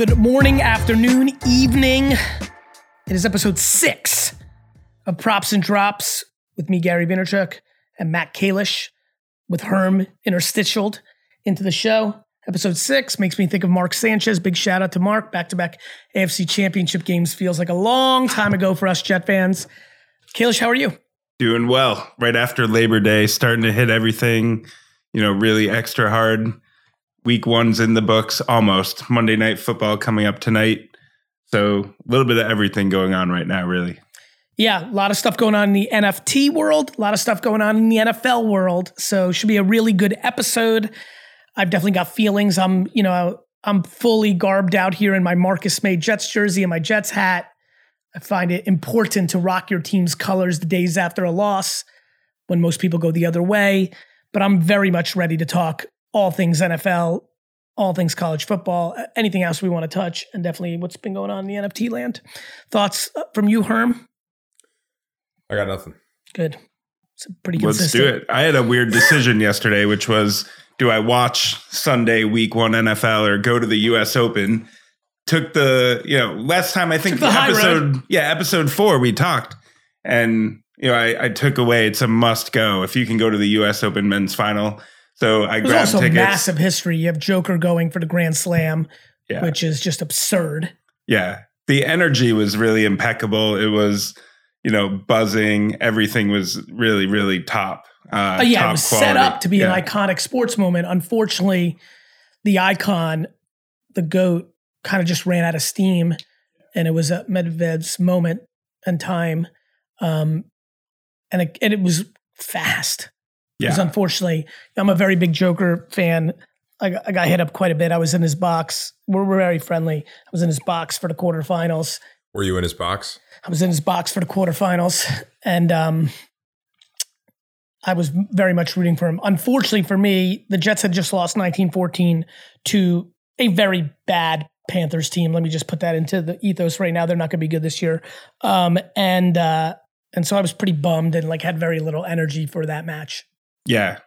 Good morning, afternoon, evening. It is episode six of Props and Drops with me, Gary Vaynerchuk, and Matt Kalish with Herm interstitialed into the show. Episode six makes me think of Mark Sanchez. Big shout out to Mark. Back to back AFC championship games feels like a long time ago for us Jet fans. Kalish, how are you? Doing well. Right after Labor Day, starting to hit everything, you know, really extra hard week one's in the books almost. Monday night football coming up tonight. So a little bit of everything going on right now, really. Yeah, a lot of stuff going on in the NFT world, a lot of stuff going on in the NFL world. So should be a really good episode. I've definitely got feelings. I'm, you know, I'm fully garbed out here in my Marcus Maye Jets jersey and my Jets hat. I find it important to rock your team's colors the days after a loss when most people go the other way. But I'm very much ready to talk all things NFL, all things college football, anything else we want to touch, and definitely what's been going on in the NFT land. Thoughts uh, from you, Herm? I got nothing. Good. It's pretty Let's do it. I had a weird decision yesterday, which was do I watch Sunday week one NFL or go to the US Open? Took the, you know, last time I think episode, yeah, episode four, we talked. And, you know, I, I took away it's a must go. If you can go to the US Open men's final, so I There's grabbed also tickets. massive history. You have Joker going for the Grand Slam, yeah. which is just absurd. Yeah. The energy was really impeccable. It was, you know, buzzing. Everything was really, really top. Uh, uh yeah, top it was quality. set up to be yeah. an iconic sports moment. Unfortunately, the icon, the GOAT, kind of just ran out of steam. And it was a Medvedev's moment and time. Um, and it, and it was fast. Yeah. Because unfortunately, I'm a very big Joker fan. I, I got hit up quite a bit. I was in his box. We're, we're very friendly. I was in his box for the quarterfinals. Were you in his box? I was in his box for the quarterfinals, and um, I was very much rooting for him. Unfortunately for me, the Jets had just lost 1914 to a very bad Panthers team. Let me just put that into the ethos right now. They're not going to be good this year, um, and uh, and so I was pretty bummed and like had very little energy for that match. Yeah.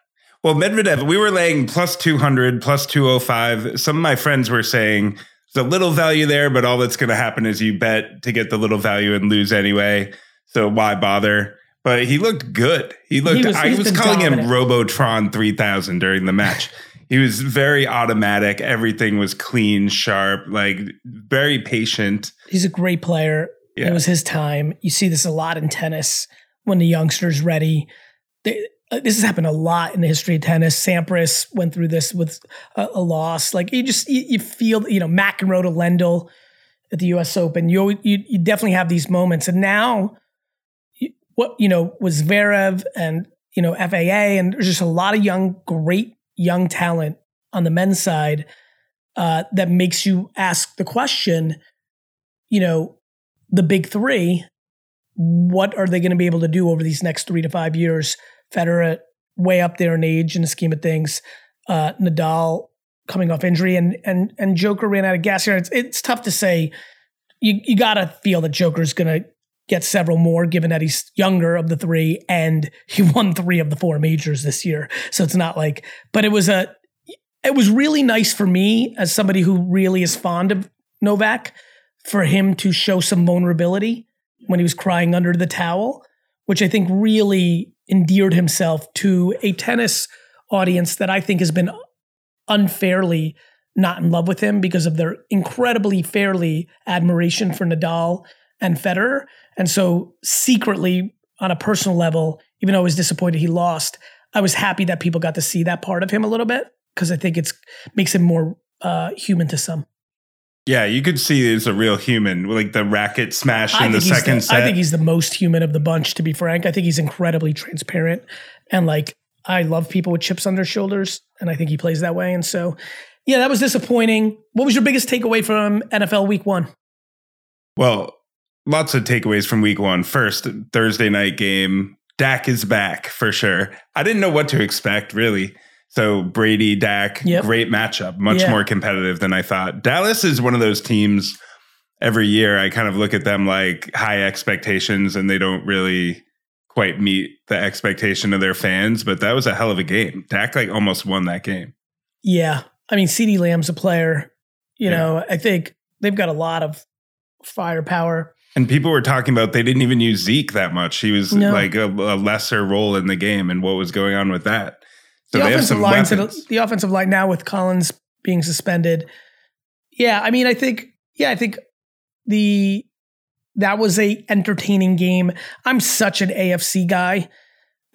Well, Medvedev, we were laying plus 200, plus 205. Some of my friends were saying there's a little value there, but all that's going to happen is you bet to get the little value and lose anyway. So why bother? But he looked good. He looked, he was, I was calling dominant. him Robotron 3000 during the match. he was very automatic. Everything was clean, sharp, like very patient. He's a great player. Yeah. It was his time. You see this a lot in tennis when the youngster's ready. They, this has happened a lot in the history of tennis. Sampras went through this with a, a loss. Like you just you, you, feel, you know, McEnroe to Lendl at the U.S. Open. You you, you definitely have these moments, and now what you know was Zverev and you know FAA, and there's just a lot of young, great young talent on the men's side uh, that makes you ask the question, you know, the big three, what are they going to be able to do over these next three to five years? Federer way up there in age in the scheme of things. Uh, Nadal coming off injury and and and Joker ran out of gas here. It's, it's tough to say. You you gotta feel that Joker's gonna get several more, given that he's younger of the three and he won three of the four majors this year. So it's not like, but it was a it was really nice for me as somebody who really is fond of Novak for him to show some vulnerability when he was crying under the towel, which I think really endeared himself to a tennis audience that I think has been unfairly not in love with him because of their incredibly fairly admiration for Nadal and Federer. And so secretly on a personal level, even though I was disappointed he lost, I was happy that people got to see that part of him a little bit because I think it's makes him more uh, human to some. Yeah, you could see he's a real human, like the racket smash in the second the, set. I think he's the most human of the bunch, to be frank. I think he's incredibly transparent and like I love people with chips on their shoulders, and I think he plays that way. And so, yeah, that was disappointing. What was your biggest takeaway from NFL Week One? Well, lots of takeaways from Week One. First, Thursday night game. Dak is back for sure. I didn't know what to expect, really. So Brady, Dak, yep. great matchup, much yeah. more competitive than I thought. Dallas is one of those teams every year I kind of look at them like high expectations and they don't really quite meet the expectation of their fans, but that was a hell of a game. Dak like almost won that game. Yeah. I mean, CeeDee Lamb's a player. You yeah. know, I think they've got a lot of firepower. And people were talking about they didn't even use Zeke that much. He was no. like a, a, lesser role in the game, and what was going on with that. So the offensive line, the offensive line now with Collins being suspended. Yeah, I mean, I think, yeah, I think the that was a entertaining game. I'm such an AFC guy,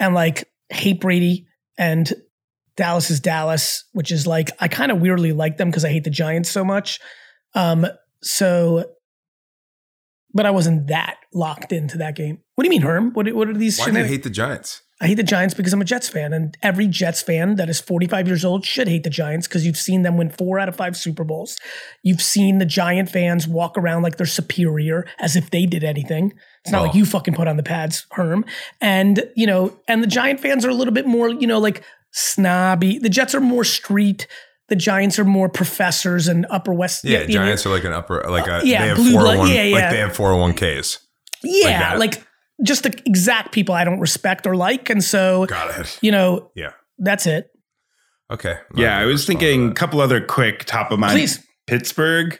and like hate Brady and Dallas is Dallas, which is like I kind of weirdly like them because I hate the Giants so much. Um, so but I wasn't that locked into that game. What do you mean, Herm? What, what are these? Why do you hate the Giants? I hate the Giants because I'm a Jets fan, and every Jets fan that is 45 years old should hate the Giants because you've seen them win four out of five Super Bowls. You've seen the Giant fans walk around like they're superior as if they did anything. It's not oh. like you fucking put on the pads, Herm. And, you know, and the Giant fans are a little bit more, you know, like snobby. The Jets are more street the Giants are more professors and Upper West. Yeah, Giants know. are like an upper, like a uh, yeah, they have blue blood, oh yeah, yeah, like they have four hundred oh one ks. Yeah, like, like, just the exact people I don't respect or like, and so got it. You know, yeah, that's it. Okay. Yeah, I was thinking a couple other quick top of mind. Please, Pittsburgh.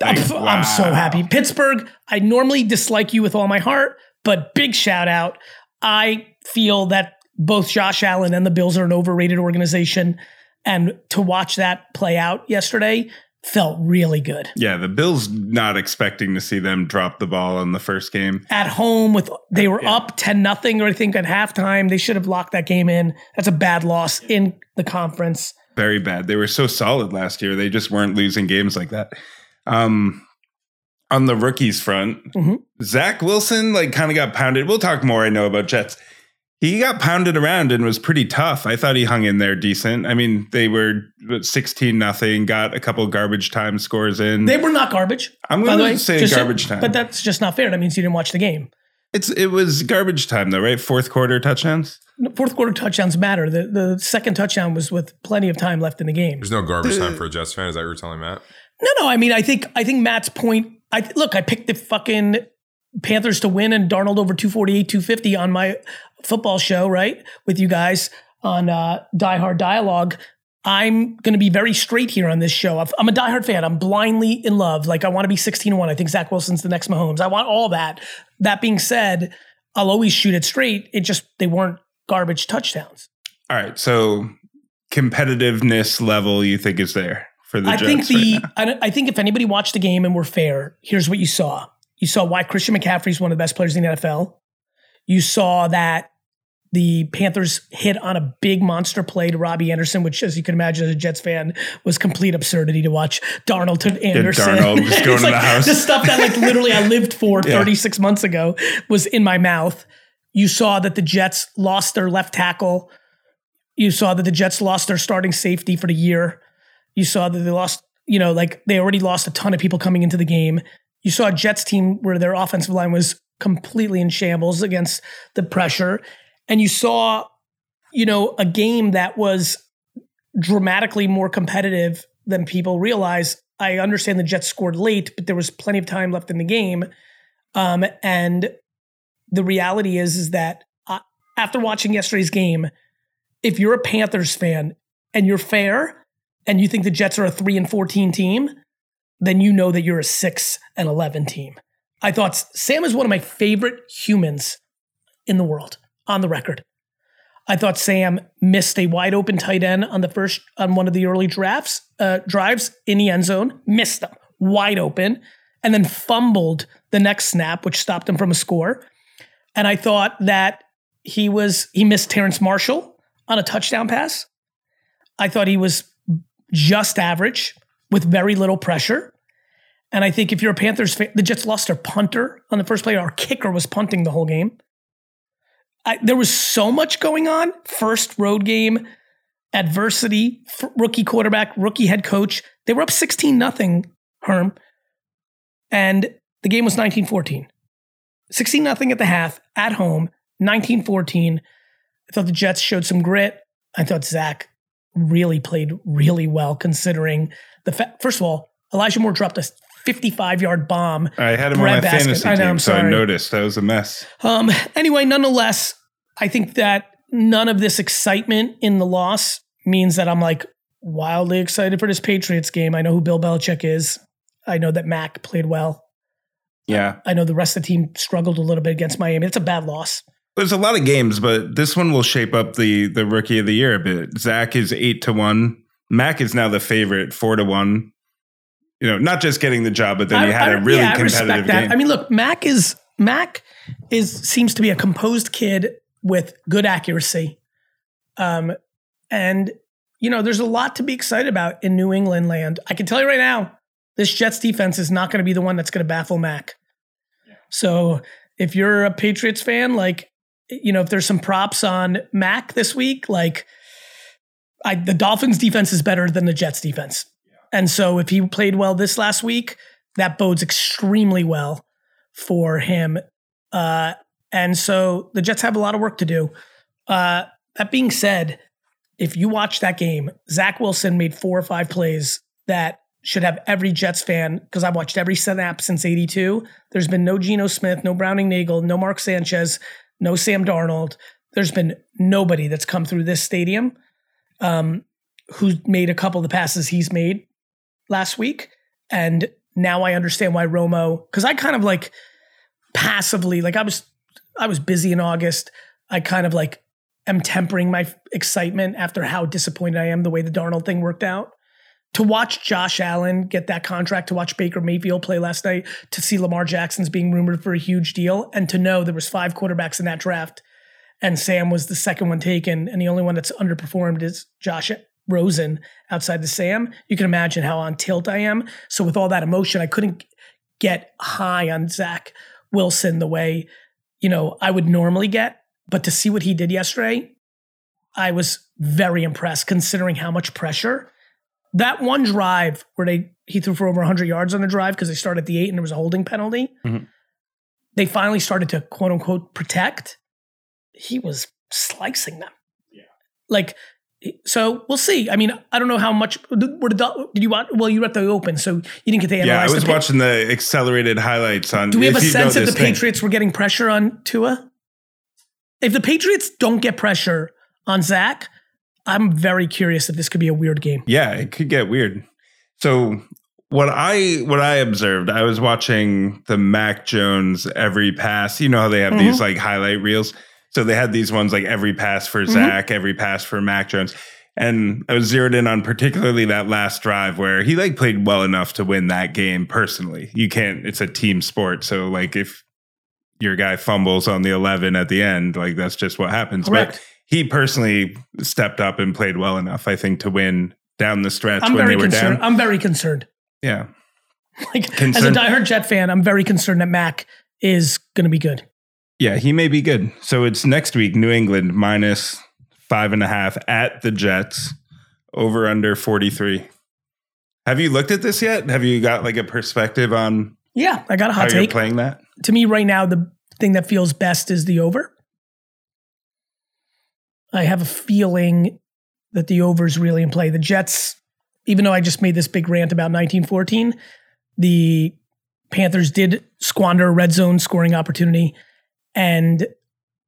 Like, I'm, wow. I'm so happy. Pittsburgh. I normally dislike you with all my heart, but big shout out. I feel that both Josh Allen and the Bills are an overrated organization. And to watch that play out yesterday felt really good. Yeah, the Bills not expecting to see them drop the ball in the first game. At home with they were yeah. up 10 nothing or I think at halftime. They should have locked that game in. That's a bad loss in the conference. Very bad. They were so solid last year. They just weren't losing games like that. Um on the rookies front, mm-hmm. Zach Wilson like kind of got pounded. We'll talk more, I know, about Jets. He got pounded around and was pretty tough. I thought he hung in there decent. I mean, they were 16 nothing, got a couple garbage time scores in. They were not garbage. I'm going to say garbage time. But that's just not fair. That means you didn't watch the game. It's it was garbage time though, right? Fourth quarter touchdowns. Fourth quarter touchdowns matter. The the second touchdown was with plenty of time left in the game. There's no garbage time uh, for a Jets fan. Is that what you're telling Matt? No, no. I mean, I think I think Matt's point. I look. I picked the fucking Panthers to win and Darnold over 248, 250 on my football show, right? With you guys on uh, Die Hard Dialogue. I'm going to be very straight here on this show. I'm a diehard fan. I'm blindly in love. Like I want to be 16 1. I think Zach Wilson's the next Mahomes. I want all that. That being said, I'll always shoot it straight. It just they weren't garbage touchdowns. All right. So competitiveness level you think is there for the I Jets think the right I, I think if anybody watched the game and were fair, here's what you saw. You saw why Christian McCaffrey is one of the best players in the NFL. You saw that the Panthers hit on a big monster play to Robbie Anderson, which, as you can imagine, as a Jets fan, was complete absurdity to watch Darnold to Anderson. Yeah, Darnold just going to like the house. The stuff that like literally I lived for yeah. 36 months ago was in my mouth. You saw that the Jets lost their left tackle. You saw that the Jets lost their starting safety for the year. You saw that they lost, you know, like they already lost a ton of people coming into the game. You saw a Jets team where their offensive line was completely in shambles against the pressure. And you saw, you know, a game that was dramatically more competitive than people realize. I understand the Jets scored late, but there was plenty of time left in the game. Um, and the reality is, is that uh, after watching yesterday's game, if you're a Panthers fan and you're fair and you think the Jets are a three and 14 team, then you know that you're a six and 11 team. I thought Sam is one of my favorite humans in the world on the record. I thought Sam missed a wide open tight end on the first on one of the early drafts uh, drives in the end zone, missed them wide open, and then fumbled the next snap, which stopped him from a score. And I thought that he was he missed Terrace Marshall on a touchdown pass. I thought he was just average with very little pressure. And I think if you're a Panthers fan, the Jets lost their punter on the first play. Our kicker was punting the whole game. I, there was so much going on. First road game, adversity, rookie quarterback, rookie head coach. They were up 16 nothing, Herm. And the game was 1914. 16 nothing at the half at home, 1914. I thought the Jets showed some grit. I thought Zach really played really well considering the fact, first of all, Elijah Moore dropped a 55 yard bomb. I had him on my basket. fantasy team, I know, so I noticed that was a mess. Um, anyway, nonetheless, I think that none of this excitement in the loss means that I'm like wildly excited for this Patriots game. I know who Bill Belichick is. I know that Mac played well. Yeah. I know the rest of the team struggled a little bit against Miami. It's a bad loss. There's a lot of games, but this one will shape up the the rookie of the year a bit. Zach is eight to one. Mac is now the favorite, four to one. You know, not just getting the job, but then he had I, a really yeah, competitive game. I mean, look, Mac is Mac is seems to be a composed kid with good accuracy. Um, and you know, there's a lot to be excited about in New England land. I can tell you right now, this Jets defense is not going to be the one that's going to baffle Mac. So if you're a Patriots fan, like you know, if there's some props on Mac this week, like I, the Dolphins defense is better than the Jets defense. And so if he played well this last week, that bodes extremely well for him. Uh, and so the Jets have a lot of work to do. Uh, that being said, if you watch that game, Zach Wilson made four or five plays that should have every Jets fan, because I've watched every snap since 82. There's been no Geno Smith, no Browning Nagle, no Mark Sanchez no Sam Darnold. There's been nobody that's come through this stadium um, who's made a couple of the passes he's made last week. And now I understand why Romo, because I kind of like passively, like I was, I was busy in August. I kind of like am tempering my excitement after how disappointed I am the way the Darnold thing worked out to watch Josh Allen get that contract, to watch Baker Mayfield play last night, to see Lamar Jackson's being rumored for a huge deal, and to know there was five quarterbacks in that draft, and Sam was the second one taken, and the only one that's underperformed is Josh Rosen outside the Sam. You can imagine how on tilt I am. So with all that emotion, I couldn't get high on Zach Wilson the way you know I would normally get. But to see what he did yesterday, I was very impressed considering how much pressure that one drive where they he threw for over 100 yards on the drive because they started at the eight and there was a holding penalty. Mm-hmm. They finally started to quote unquote protect. He was slicing them. Yeah. Like, so we'll see. I mean, I don't know how much. What did, did you watch? Well, you were at the Open, so you didn't get to analyze. Yeah, I was the watching the accelerated highlights on. Do we have a sense that the thing. Patriots were getting pressure on Tua? If the Patriots don't get pressure on Zach, I'm very curious if this could be a weird game. Yeah, it could get weird. So what I what I observed, I was watching the Mac Jones every pass. You know how they have mm-hmm. these like highlight reels. So they had these ones like every pass for mm-hmm. Zach, every pass for Mac Jones. And I was zeroed in on particularly that last drive where he like played well enough to win that game personally. You can't, it's a team sport. So like if your guy fumbles on the 11 at the end, like that's just what happens. Correct. But he personally stepped up and played well enough, I think, to win down the stretch I'm when they were concerned. down. I'm very concerned. Yeah. Like concerned. as a diehard Jet fan, I'm very concerned that Mac is going to be good. Yeah, he may be good. So it's next week, New England minus five and a half at the Jets, over under 43. Have you looked at this yet? Have you got like a perspective on? Yeah, I got a hot take. Playing that to me right now. The thing that feels best is the over. I have a feeling that the over is really in play. The Jets, even though I just made this big rant about 1914, the Panthers did squander a red zone scoring opportunity. And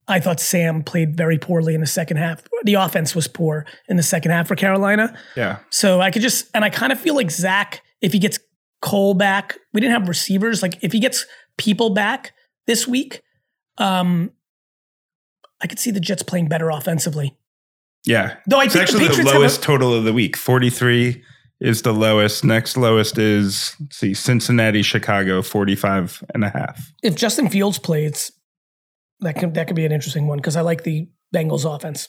I thought Sam played very poorly in the second half. The offense was poor in the second half for Carolina. Yeah. So I could just, and I kind of feel like Zach, if he gets Cole back, we didn't have receivers. Like if he gets people back this week, um, I could see the Jets playing better offensively. Yeah. Though I it's think actually the, the lowest a, total of the week. 43 is the lowest. Next lowest is see Cincinnati, Chicago, 45 and a half. If Justin Fields plays, that could that could be an interesting one because I like the Bengals offense.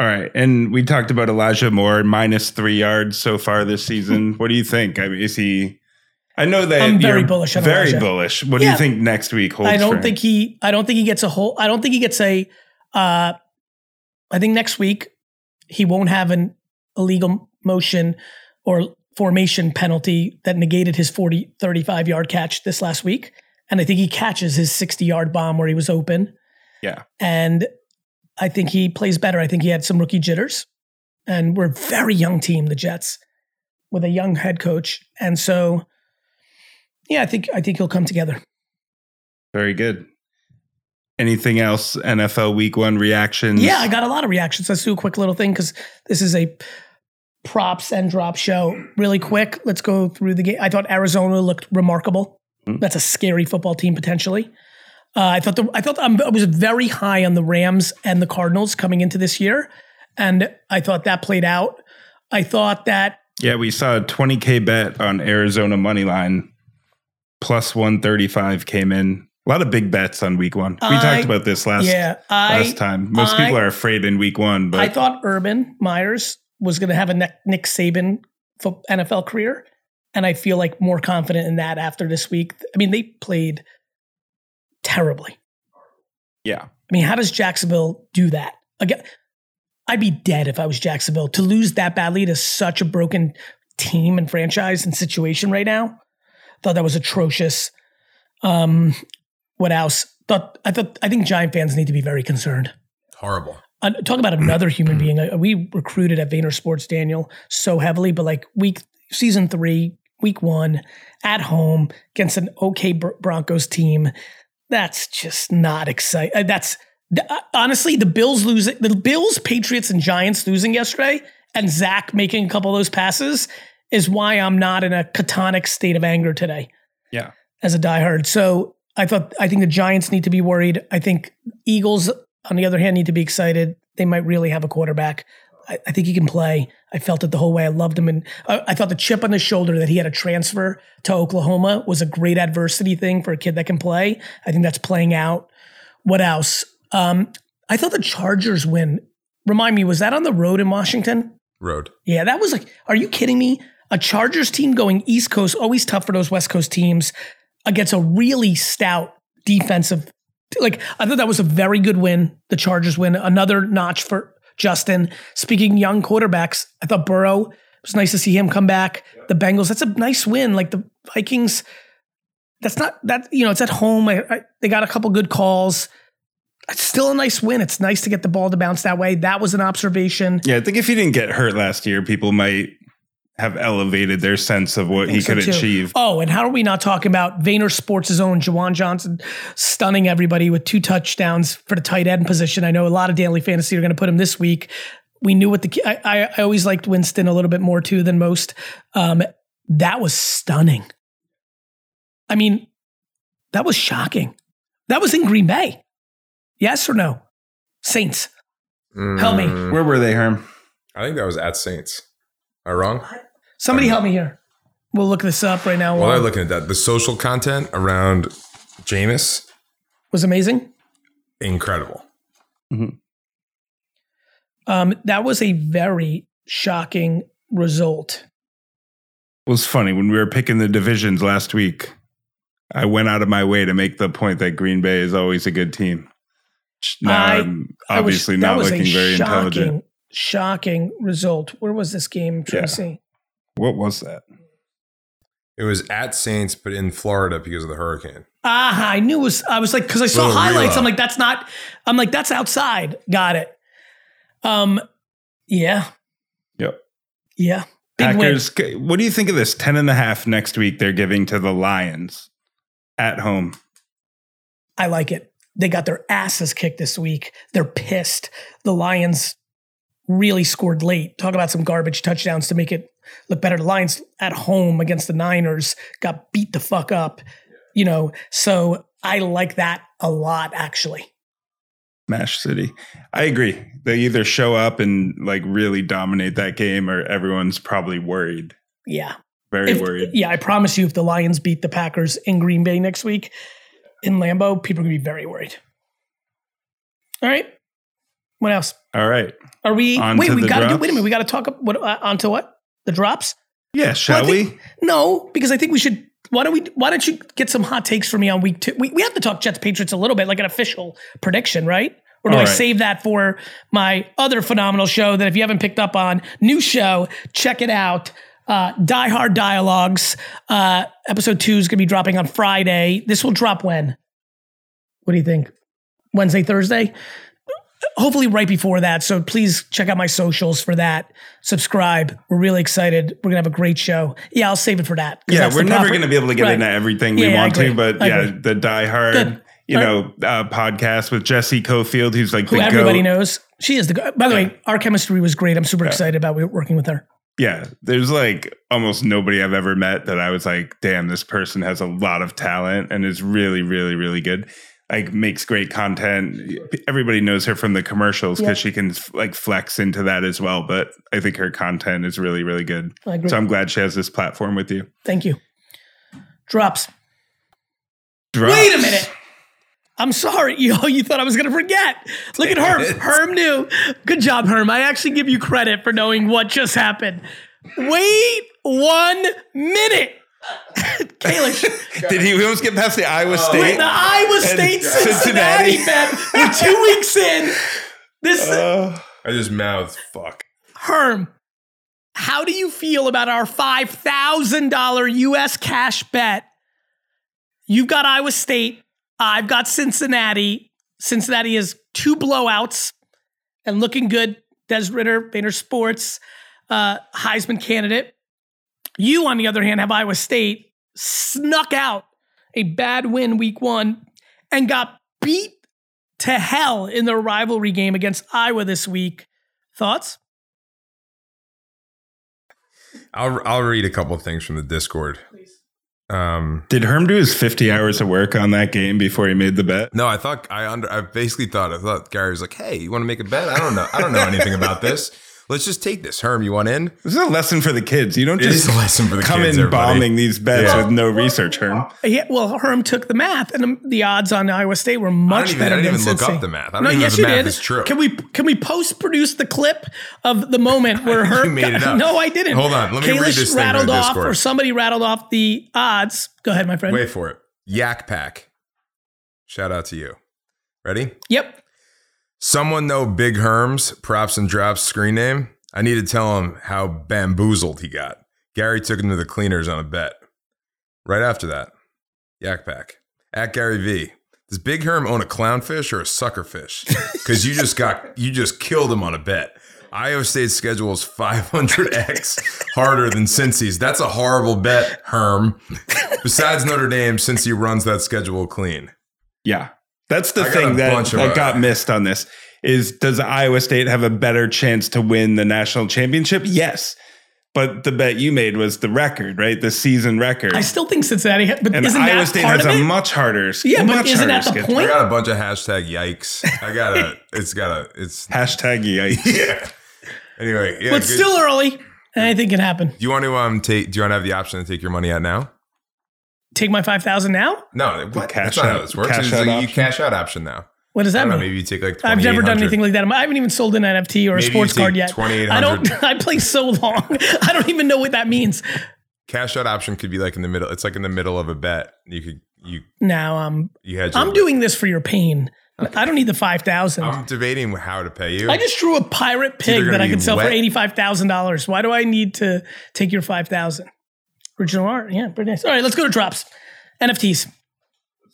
All right. And we talked about Elijah Moore, minus three yards so far this season. what do you think? I mean, is he I know that I'm very bullish. On very Elijah. bullish. What yeah. do you think next week holds? I don't think he. I don't think he gets a whole. I don't think he gets a uh, I think next week he won't have an illegal motion or formation penalty that negated his 40, 35 yard catch this last week. And I think he catches his 60 yard bomb where he was open. Yeah. And I think he plays better. I think he had some rookie jitters. And we're a very young team, the Jets, with a young head coach. And so, yeah, I think I think he'll come together. Very good. Anything else? NFL Week One reactions? Yeah, I got a lot of reactions. Let's do a quick little thing because this is a props and drop show. Really quick, let's go through the game. I thought Arizona looked remarkable. Mm-hmm. That's a scary football team potentially. Uh, I thought the I thought um, I was very high on the Rams and the Cardinals coming into this year, and I thought that played out. I thought that yeah, we saw a 20k bet on Arizona money line plus 135 came in. A lot of big bets on week one. We I, talked about this last yeah, I, last time. Most I, people are afraid in week one, but I thought Urban Myers was going to have a Nick Saban NFL career, and I feel like more confident in that after this week. I mean, they played terribly. Yeah. I mean, how does Jacksonville do that again? I'd be dead if I was Jacksonville to lose that badly to such a broken team and franchise and situation right now. Thought that was atrocious. Um, what else? Thought I thought I think Giant fans need to be very concerned. Horrible. Uh, talk about another human being. Uh, we recruited at Vayner Sports Daniel so heavily, but like week season three, week one, at home against an okay Broncos team, that's just not exciting. Uh, that's uh, honestly the Bills losing, the Bills, Patriots, and Giants losing yesterday, and Zach making a couple of those passes is why I'm not in a catonic state of anger today. Yeah, as a diehard. So I thought I think the Giants need to be worried. I think Eagles on the other hand, need to be excited. They might really have a quarterback. I, I think he can play. I felt it the whole way. I loved him, and I, I thought the chip on the shoulder that he had a transfer to Oklahoma was a great adversity thing for a kid that can play. I think that's playing out. What else? Um, I thought the Chargers win. Remind me, was that on the road in Washington? Road. Yeah, that was like, are you kidding me? A Chargers team going East Coast, always tough for those West Coast teams against a really stout defensive like I thought that was a very good win. The Chargers win another notch for Justin. Speaking young quarterbacks, I thought Burrow it was nice to see him come back. The Bengals, that's a nice win. Like the Vikings, that's not that you know it's at home. I, I, they got a couple good calls. It's still a nice win. It's nice to get the ball to bounce that way. That was an observation. Yeah, I think if he didn't get hurt last year, people might have elevated their sense of what he could too. achieve. Oh, and how are we not talking about Vayner Sports' own Juwan Johnson stunning everybody with two touchdowns for the tight end position? I know a lot of daily fantasy are going to put him this week. We knew what the I, I always liked Winston a little bit more too than most. Um, that was stunning. I mean, that was shocking. That was in Green Bay. Yes or no? Saints. Mm. Help me. Where were they, Herm? I think that was at Saints. Am I wrong? Somebody help me here. We'll look this up right now. While I'm looking at that, the social content around Jameis was amazing. Incredible. Mm-hmm. Um, that was a very shocking result. It was funny when we were picking the divisions last week. I went out of my way to make the point that Green Bay is always a good team. Now I, am obviously was, not looking very shocking, intelligent shocking result. Where was this game, Tracy? Yeah. What was that? It was at Saints, but in Florida because of the hurricane. Ah, I knew it was. I was like, because I saw Little highlights. I'm like, that's not. I'm like, that's outside. Got it. Um, yeah. Yep. Yeah. Big Packers. Win. What do you think of this 10 and a half next week? They're giving to the Lions at home. I like it. They got their asses kicked this week. They're pissed. The Lions really scored late. Talk about some garbage touchdowns to make it look better. The Lions at home against the Niners got beat the fuck up, you know. So I like that a lot, actually. Mash City. I agree. They either show up and like really dominate that game or everyone's probably worried. Yeah. Very if, worried. Yeah, I promise you if the Lions beat the Packers in Green Bay next week in Lambeau, people are going to be very worried. All right. What else? All right. Are we? On wait, we got to do. Wait a minute. We got to talk. What uh, onto what? The drops? Yeah. Shall well, think, we? No, because I think we should. Why don't we? Why don't you get some hot takes for me on week two? We, we have to talk Jets Patriots a little bit, like an official prediction, right? Or do All I right. save that for my other phenomenal show that if you haven't picked up on, new show, check it out. Uh, Die Hard Dialogues. Uh, episode two is going to be dropping on Friday. This will drop when? What do you think? Wednesday, Thursday? Hopefully right before that. So please check out my socials for that. Subscribe. We're really excited. We're gonna have a great show. Yeah, I'll save it for that. Yeah, we're never gonna be able to get right. into everything we yeah, want to, but yeah, the Die Hard, Good. you All know, right. uh, podcast with Jessie Coffield, who's like who everybody goat. knows. She is the. By the yeah. way, our chemistry was great. I'm super excited about working with her. Yeah, there's like almost nobody I've ever met that I was like, damn, this person has a lot of talent and is really, really, really good. Like makes great content. Everybody knows her from the commercials because she can like flex into that as well. But I think her content is really, really good. So I'm glad she has this platform with you. Thank you. Drops. Drops. Wait a minute. I'm sorry. You, you thought I was going to forget. Look at Herm. Herm knew. Good job, Herm. I actually give you credit for knowing what just happened. Wait one minute. Kalish. Did he almost get past the Iowa State? Wait, the Iowa State Cincinnati, Cincinnati bet. We're two weeks in. This uh, I just mouthed fuck. Herm, how do you feel about our $5,000 US cash bet? You've got Iowa State I've got Cincinnati. Cincinnati is two blowouts and looking good. Des Ridder, Vayner Sports, uh, Heisman candidate. You, on the other hand, have Iowa State snuck out a bad win week one and got beat to hell in the rivalry game against Iowa this week. Thoughts? I'll I'll read a couple things from the Discord. Um, Did Herm do his 50 hours of work on that game before he made the bet? No, I thought I under I basically thought I thought Gary was like, "Hey, you want to make a bet? I don't know. I don't know anything about this." let's just take this. Herm, you want in? This is a lesson for the kids. You don't it just a lesson for the come kids, in everybody. bombing these bets yeah. with no research, Herm. Yeah, well, Herm took the math, and the odds on Iowa State were much even, better. I didn't even look up the math. I don't no, even yes, know the you math did. Is true. Can we can we post produce the clip of the moment where Herm? you made it up. No, I didn't. Hold on, let me Kalish read this rattled thing off, Discord. or somebody rattled off the odds. Go ahead, my friend. Wait for it. Yak Pack. Shout out to you. Ready? Yep. Someone know Big Herm's props and drops screen name? I need to tell him how bamboozled he got. Gary took him to the cleaners on a bet. Right after that, Yak Pack. At Gary V. Does Big Herm own a clownfish or a suckerfish? Because you just got you just killed him on a bet. Iowa State's schedule is 500x harder than Cincy's. That's a horrible bet, Herm. Besides Notre Dame, Cincy runs that schedule clean. Yeah, that's the I thing that, that got missed on this is does Iowa State have a better chance to win the national championship? Yes. But the bet you made was the record, right? The season record. I still think Cincinnati, but and isn't Iowa that State part has of a much harder. Yeah, much but isn't that the point? I got a bunch of hashtag yikes. I got a. it's got a. It's hashtag yikes. Yeah. Anyway, yeah, but good. still early. Anything can happen. Do you want to um take? Do you want to have the option to take your money out now? Take my five thousand now? No, what? Cash That's out, not how this works. Cash it's out like you cash out option now. What does that mean? Know, maybe you take like. I've never done anything like that. I haven't even sold an NFT or maybe a sports card yet. I don't. I play so long. I don't even know what that means. Cash out option could be like in the middle. It's like in the middle of a bet. You could you. Now um. You had. I'm doing this for your pain. Okay. I don't need the five thousand. I'm debating how to pay you. I just drew a pirate pig that I could sell wet. for eighty five thousand dollars. Why do I need to take your five thousand? Original art, yeah, pretty nice. All right, let's go to drops. NFTs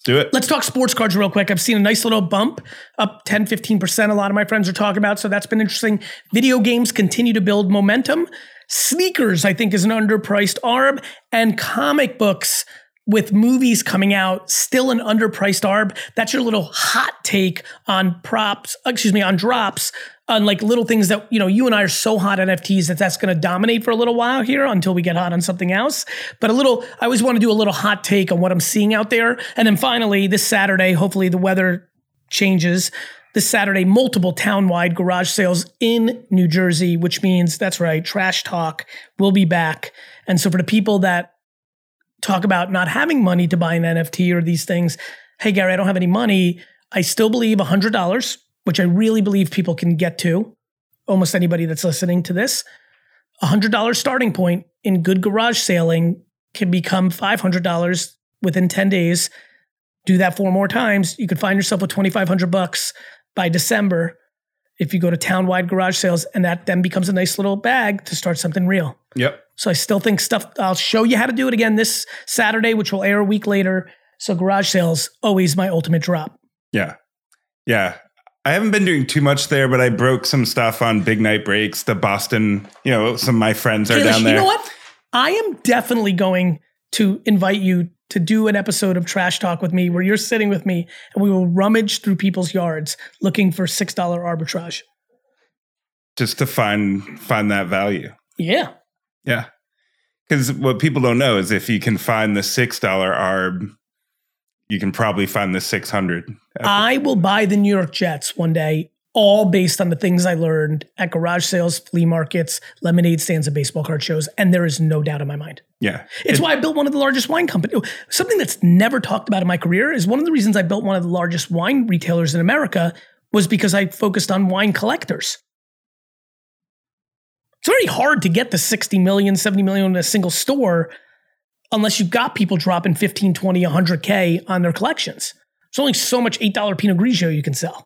do it. Let's talk sports cards real quick. I've seen a nice little bump up 10, 15%. A lot of my friends are talking about. So that's been interesting. Video games continue to build momentum. Sneakers, I think, is an underpriced ARB. And comic books with movies coming out, still an underpriced ARB. That's your little hot take on props, uh, excuse me, on drops on like little things that you know you and I are so hot on NFTs that that's going to dominate for a little while here until we get hot on something else. But a little, I always want to do a little hot take on what I'm seeing out there, and then finally this Saturday, hopefully the weather changes. This Saturday, multiple town-wide garage sales in New Jersey, which means that's right, trash talk will be back. And so for the people that talk about not having money to buy an NFT or these things, hey Gary, I don't have any money. I still believe $100 which I really believe people can get to, almost anybody that's listening to this, a $100 starting point in good garage sailing can become $500 within 10 days. Do that four more times. You could find yourself with 2,500 bucks by December if you go to town-wide garage sales, and that then becomes a nice little bag to start something real. Yep. So I still think stuff. I'll show you how to do it again this Saturday, which will air a week later. So garage sales always my ultimate drop. Yeah, yeah. I haven't been doing too much there, but I broke some stuff on Big Night Breaks. The Boston, you know, some of my friends are down there. You know what? I am definitely going to invite you to do an episode of Trash Talk with me where you're sitting with me and we will rummage through people's yards looking for $6 arbitrage. Just to find find that value. Yeah. Yeah. Because what people don't know is if you can find the $6 ARB, you can probably find the 600. I will buy the New York Jets one day, all based on the things I learned at garage sales, flea markets, lemonade stands, and baseball card shows. And there is no doubt in my mind. Yeah. It's it, why I built one of the largest wine companies. Something that's never talked about in my career is one of the reasons I built one of the largest wine retailers in America was because I focused on wine collectors. It's very hard to get to 60 million, 70 million in a single store unless you've got people dropping 15, 20, 100K on their collections. There's only so much $8 Pinot Grigio you can sell.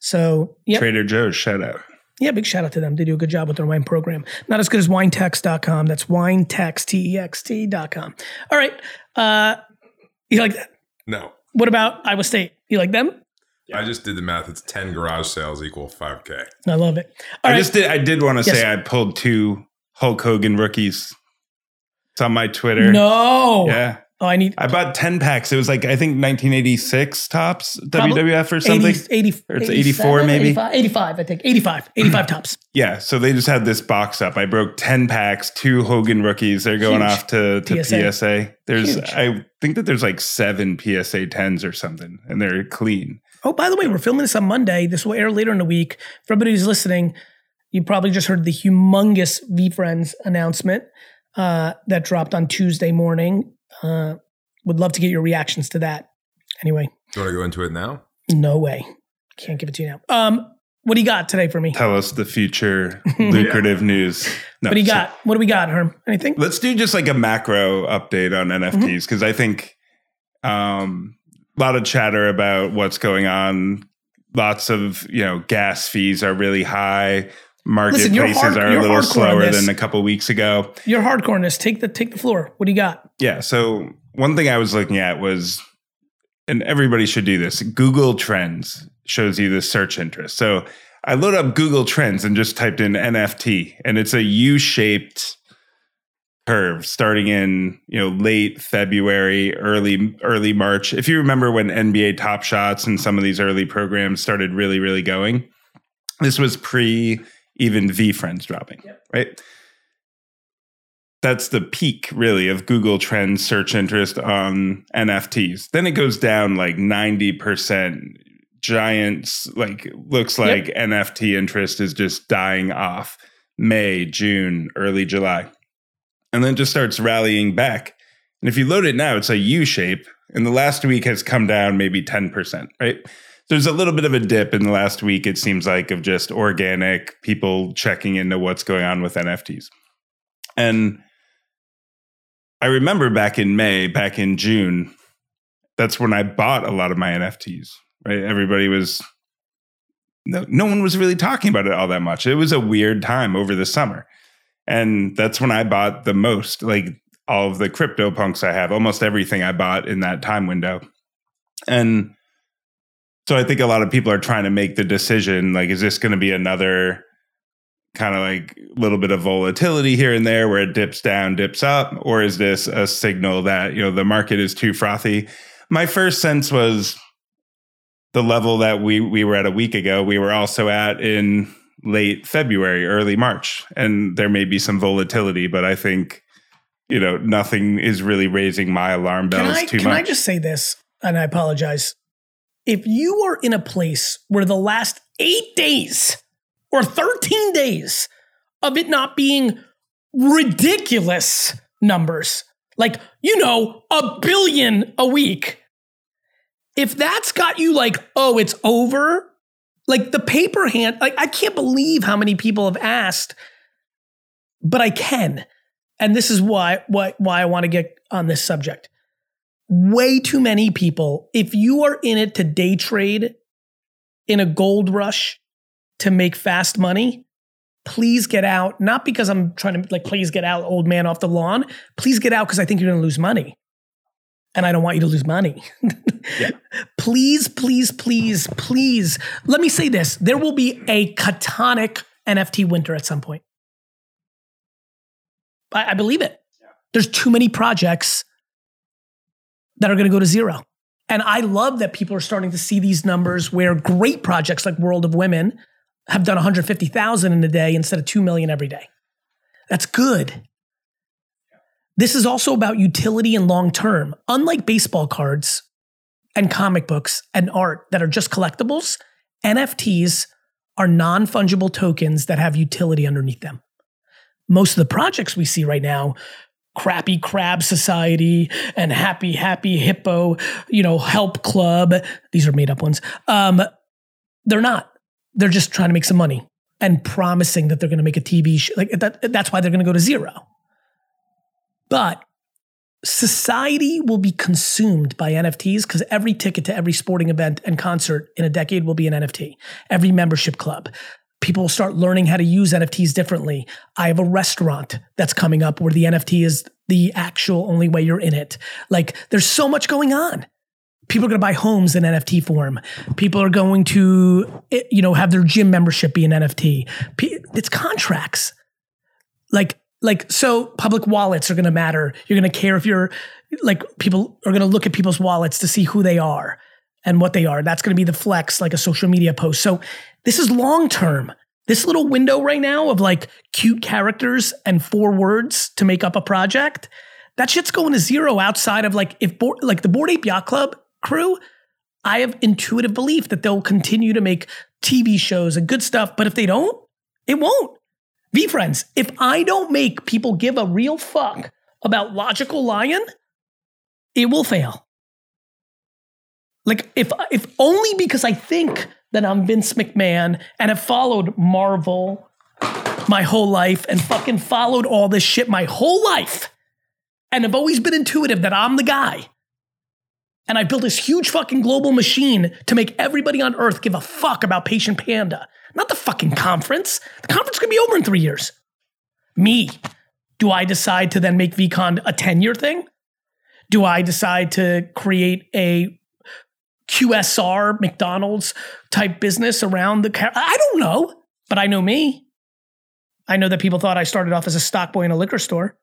So, yeah. Trader Joe's, shout out. Yeah, big shout out to them. They do a good job with their wine program. Not as good as winetext.com. That's winetext, T-E-X-T.com. All right. Uh, you like that? No. What about Iowa State? You like them? I just did the math. It's 10 garage sales equal 5K. I love it. All I right. just did, I did want to yes. say I pulled two Hulk Hogan rookies. It's on my Twitter. No. Yeah. Oh, I need. I bought 10 packs. It was like, I think 1986 Topps WWF or something. 80, 80 or it's 84 maybe. 85, 85, I think. 85. 85 Topps. Yeah. So they just had this box up. I broke 10 packs, two Hogan rookies. They're going Huge. off to, to PSA. PSA. There's, Huge. I think that there's like seven PSA 10s or something, and they're clean. Oh, by the way, we're filming this on Monday. This will air later in the week. For everybody who's listening, you probably just heard the humongous VeeFriends announcement uh, that dropped on Tuesday morning. Uh, would love to get your reactions to that. Anyway, do you want to go into it now? No way. Can't give it to you now. Um, what do you got today for me? Tell us the future lucrative yeah. news. No, what do you so, got? What do we got, Herm? Anything? Let's do just like a macro update on NFTs because mm-hmm. I think um, a lot of chatter about what's going on. Lots of you know gas fees are really high marketplaces hard, are a little slower than a couple weeks ago. You're hardcore in this. Take the take the floor. What do you got? Yeah. So one thing I was looking at was, and everybody should do this. Google Trends shows you the search interest. So I load up Google Trends and just typed in NFT, and it's a U-shaped curve starting in you know late February, early early March. If you remember when NBA Top Shots and some of these early programs started really really going, this was pre even VeeFriends dropping, yep. right? That's the peak, really, of Google Trends search interest on NFTs. Then it goes down like 90%. Giants, like, looks like yep. NFT interest is just dying off May, June, early July. And then just starts rallying back. And if you load it now, it's a U shape. And the last week has come down maybe 10%, right? There's a little bit of a dip in the last week, it seems like, of just organic people checking into what's going on with NFTs. And I remember back in May, back in June, that's when I bought a lot of my NFTs, right? Everybody was, no, no one was really talking about it all that much. It was a weird time over the summer. And that's when I bought the most, like all of the CryptoPunks I have, almost everything I bought in that time window. And so I think a lot of people are trying to make the decision like, is this going to be another kind of like a little bit of volatility here and there where it dips down, dips up? Or is this a signal that, you know, the market is too frothy? My first sense was the level that we, we were at a week ago, we were also at in late February, early March. And there may be some volatility, but I think, you know, nothing is really raising my alarm bells I, too can much. Can I just say this? And I apologize if you are in a place where the last eight days or 13 days of it not being ridiculous numbers, like, you know, a billion a week, if that's got you like, oh, it's over, like the paper hand, like, I can't believe how many people have asked, but I can. And this is why, why, why I want to get on this subject way too many people, if you are in it to day trade in a gold rush to make fast money, please get out. Not because I'm trying to like, please get out, old man off the lawn. Please get out because I think you're going to lose money. And I don't want you to lose money. yeah. Please, please, please, please. Let me say this there will be a catonic NFT winter at some point. I, I believe it. Yeah. There's too many projects that are going to go to zero. And I love that people are starting to see these numbers where great projects like World of Women have done 150,000 in a day instead of 2 million every day. That's good. This is also about utility and long term. Unlike baseball cards and comic books and art that are just collectibles, NFTs are non fungible tokens that have utility underneath them. Most of the projects we see right now, crappy crab society and happy happy hippo you know help club these are made up ones um they're not they're just trying to make some money and promising that they're going to make a tv show like that that's why they're going to go to zero but society will be consumed by NFTs because every ticket to every sporting event and concert in a decade will be an NFT. Every membership club. People start learning how to use NFTs differently. I have a restaurant that's coming up where the NFT is the actual only way you're in it. Like there's so much going on. People are going to buy homes in NFT form. People are going to, eh, you know, have their gym membership be an NFT. It's contracts. Like like so public wallets are going to matter you're going to care if you're like people are going to look at people's wallets to see who they are and what they are. That's going to be the flex like a social media post. So this is long term this little window right now of like cute characters and four words to make up a project that shit's going to zero outside of like if like the bored ape yacht club crew i have intuitive belief that they'll continue to make tv shows and good stuff but if they don't it won't. VeeFriends, if I don't make people give a real fuck about Logical Lion, it will fail. Like if if only because I think that I'm Vince McMahon and have followed Marvel my whole life and fucking followed all this shit my whole life and have always been intuitive that I'm the guy. And I built this huge fucking global machine to make everybody on earth give a fuck about Patient Panda not the fucking conference. The conference could be over in three years. Me. Do I decide to then make VeeCon a 10 year thing? Do I decide to create a QSR McDonald's type business around the car? I don't know, but I know me. I know that people thought I started off as a stock boy in a liquor store.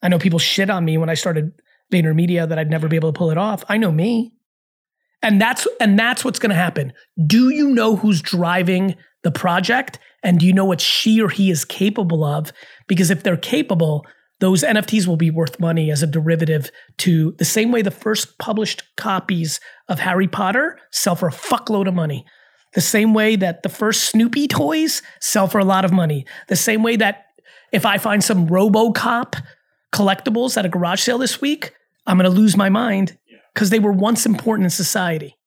I know people shit on me when I started VaynerMedia that I'd never be able to pull it off. I know me. And that's and that's what's going to happen. Do you know who's driving the project and do you know what she or he is capable of? Because if they're capable, those NFTs will be worth money as a derivative to the same way the first published copies of Harry Potter sell for a fuckload of money. The same way that the first Snoopy toys sell for a lot of money. The same way that if I find some Robocop collectibles at a garage sale this week, I'm going to lose my mind because they were once important in society.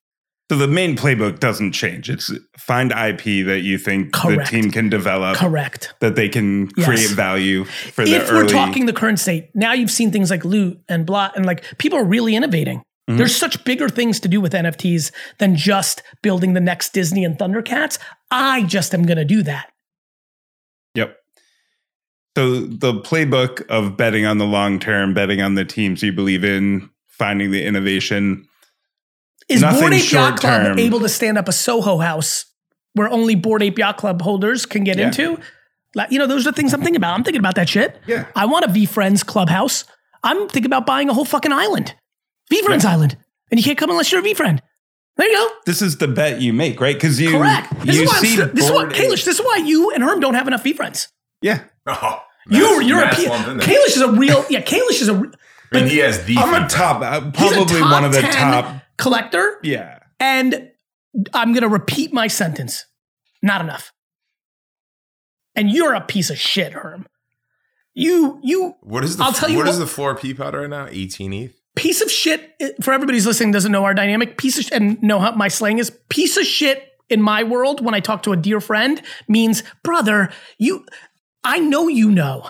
So the main playbook doesn't change. It's find IP that you think Correct. the team can develop. Correct. That they can yes. create value for if the early. If we're talking the current state, now you've seen things like loot and blah, and like people are really innovating. Mm-hmm. There's such bigger things to do with NFTs than just building the next Disney and Thundercats. I just am going to do that. Yep. So the playbook of betting on the long term, betting on the teams you believe in, finding the innovation. Is Bored Ape Yacht Club term. able to stand up a Soho house where only Bored Ape Yacht Club holders can get yeah. into? Like, you know, those are the things I'm thinking about. I'm thinking about that shit. Yeah. I want a VeeFriends clubhouse. I'm thinking about buying a whole fucking island. VeeFriends yeah. Island. And you can't come unless you're a VeeFriend. There you go. This is the bet you make, right? Because you correct. This you is why see this is why Kalish. This is why you and Herm don't have enough VeeFriends. Yeah. Oh, you're you're a Kalish is a real yeah. Kalish is a a I mean, he has the. I'm a top, uh, probably top one of the top collector. Yeah, and I'm gonna repeat my sentence. Not enough. And you're a piece of shit, Herm. You you. What is the? I'll tell you what, what is the floor pea powder right now? 18 ETH. Piece of shit. For everybody's listening, doesn't know our dynamic. Piece of and know how my slang is. Piece of shit in my world when I talk to a dear friend means brother. You, I know you know.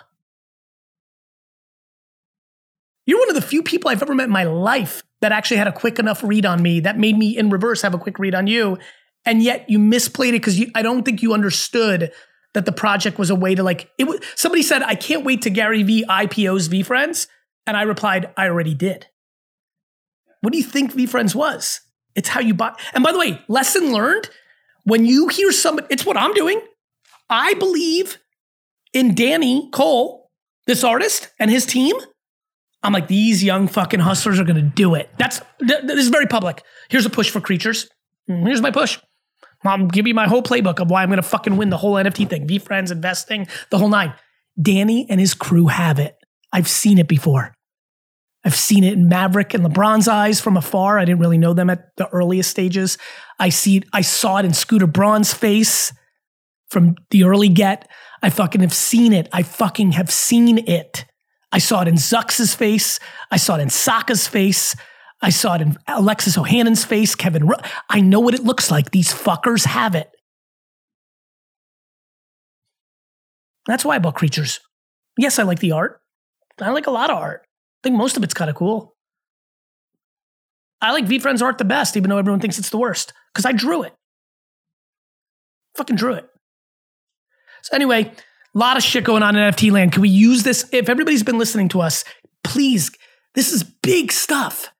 You're one of the few people I've ever met in my life that actually had a quick enough read on me that made me in reverse have a quick read on you. And yet you misplayed it because I don't think you understood that the project was a way to like it was somebody said, I can't wait to Gary V IPOs VeeFriends," And I replied, I already did. What do you think VeeFriends was? It's how you buy. And by the way, lesson learned when you hear somebody, it's what I'm doing. I believe in Danny Cole, this artist, and his team. I'm like, these young fucking hustlers are gonna do it. That's th- this is very public. Here's a push for creatures. Mm, here's my push. I'll give me my whole playbook of why I'm gonna fucking win the whole NFT thing, VeeFriends, investing, the whole nine. Danny and his crew have it. I've seen it before. I've seen it in Maverick and LeBron's eyes from afar. I didn't really know them at the earliest stages. I see it, I saw it in Scooter Braun's face from the early get. I fucking have seen it. I fucking have seen it. I saw it in Zucks's face. I saw it in Sacca's face. I saw it in Alexis Ohanian's face, Kevin. Ru- I know what it looks like. These fuckers have it. That's why I bought Creatures. Yes, I like the art. I like a lot of art. I think most of it's kind of cool. I like VeeFriends art the best, even though everyone thinks it's the worst, because I drew it. Fucking drew it. So, anyway, a lot of shit going on in NFT land. Can we use this? If everybody's been listening to us, please, this is big stuff.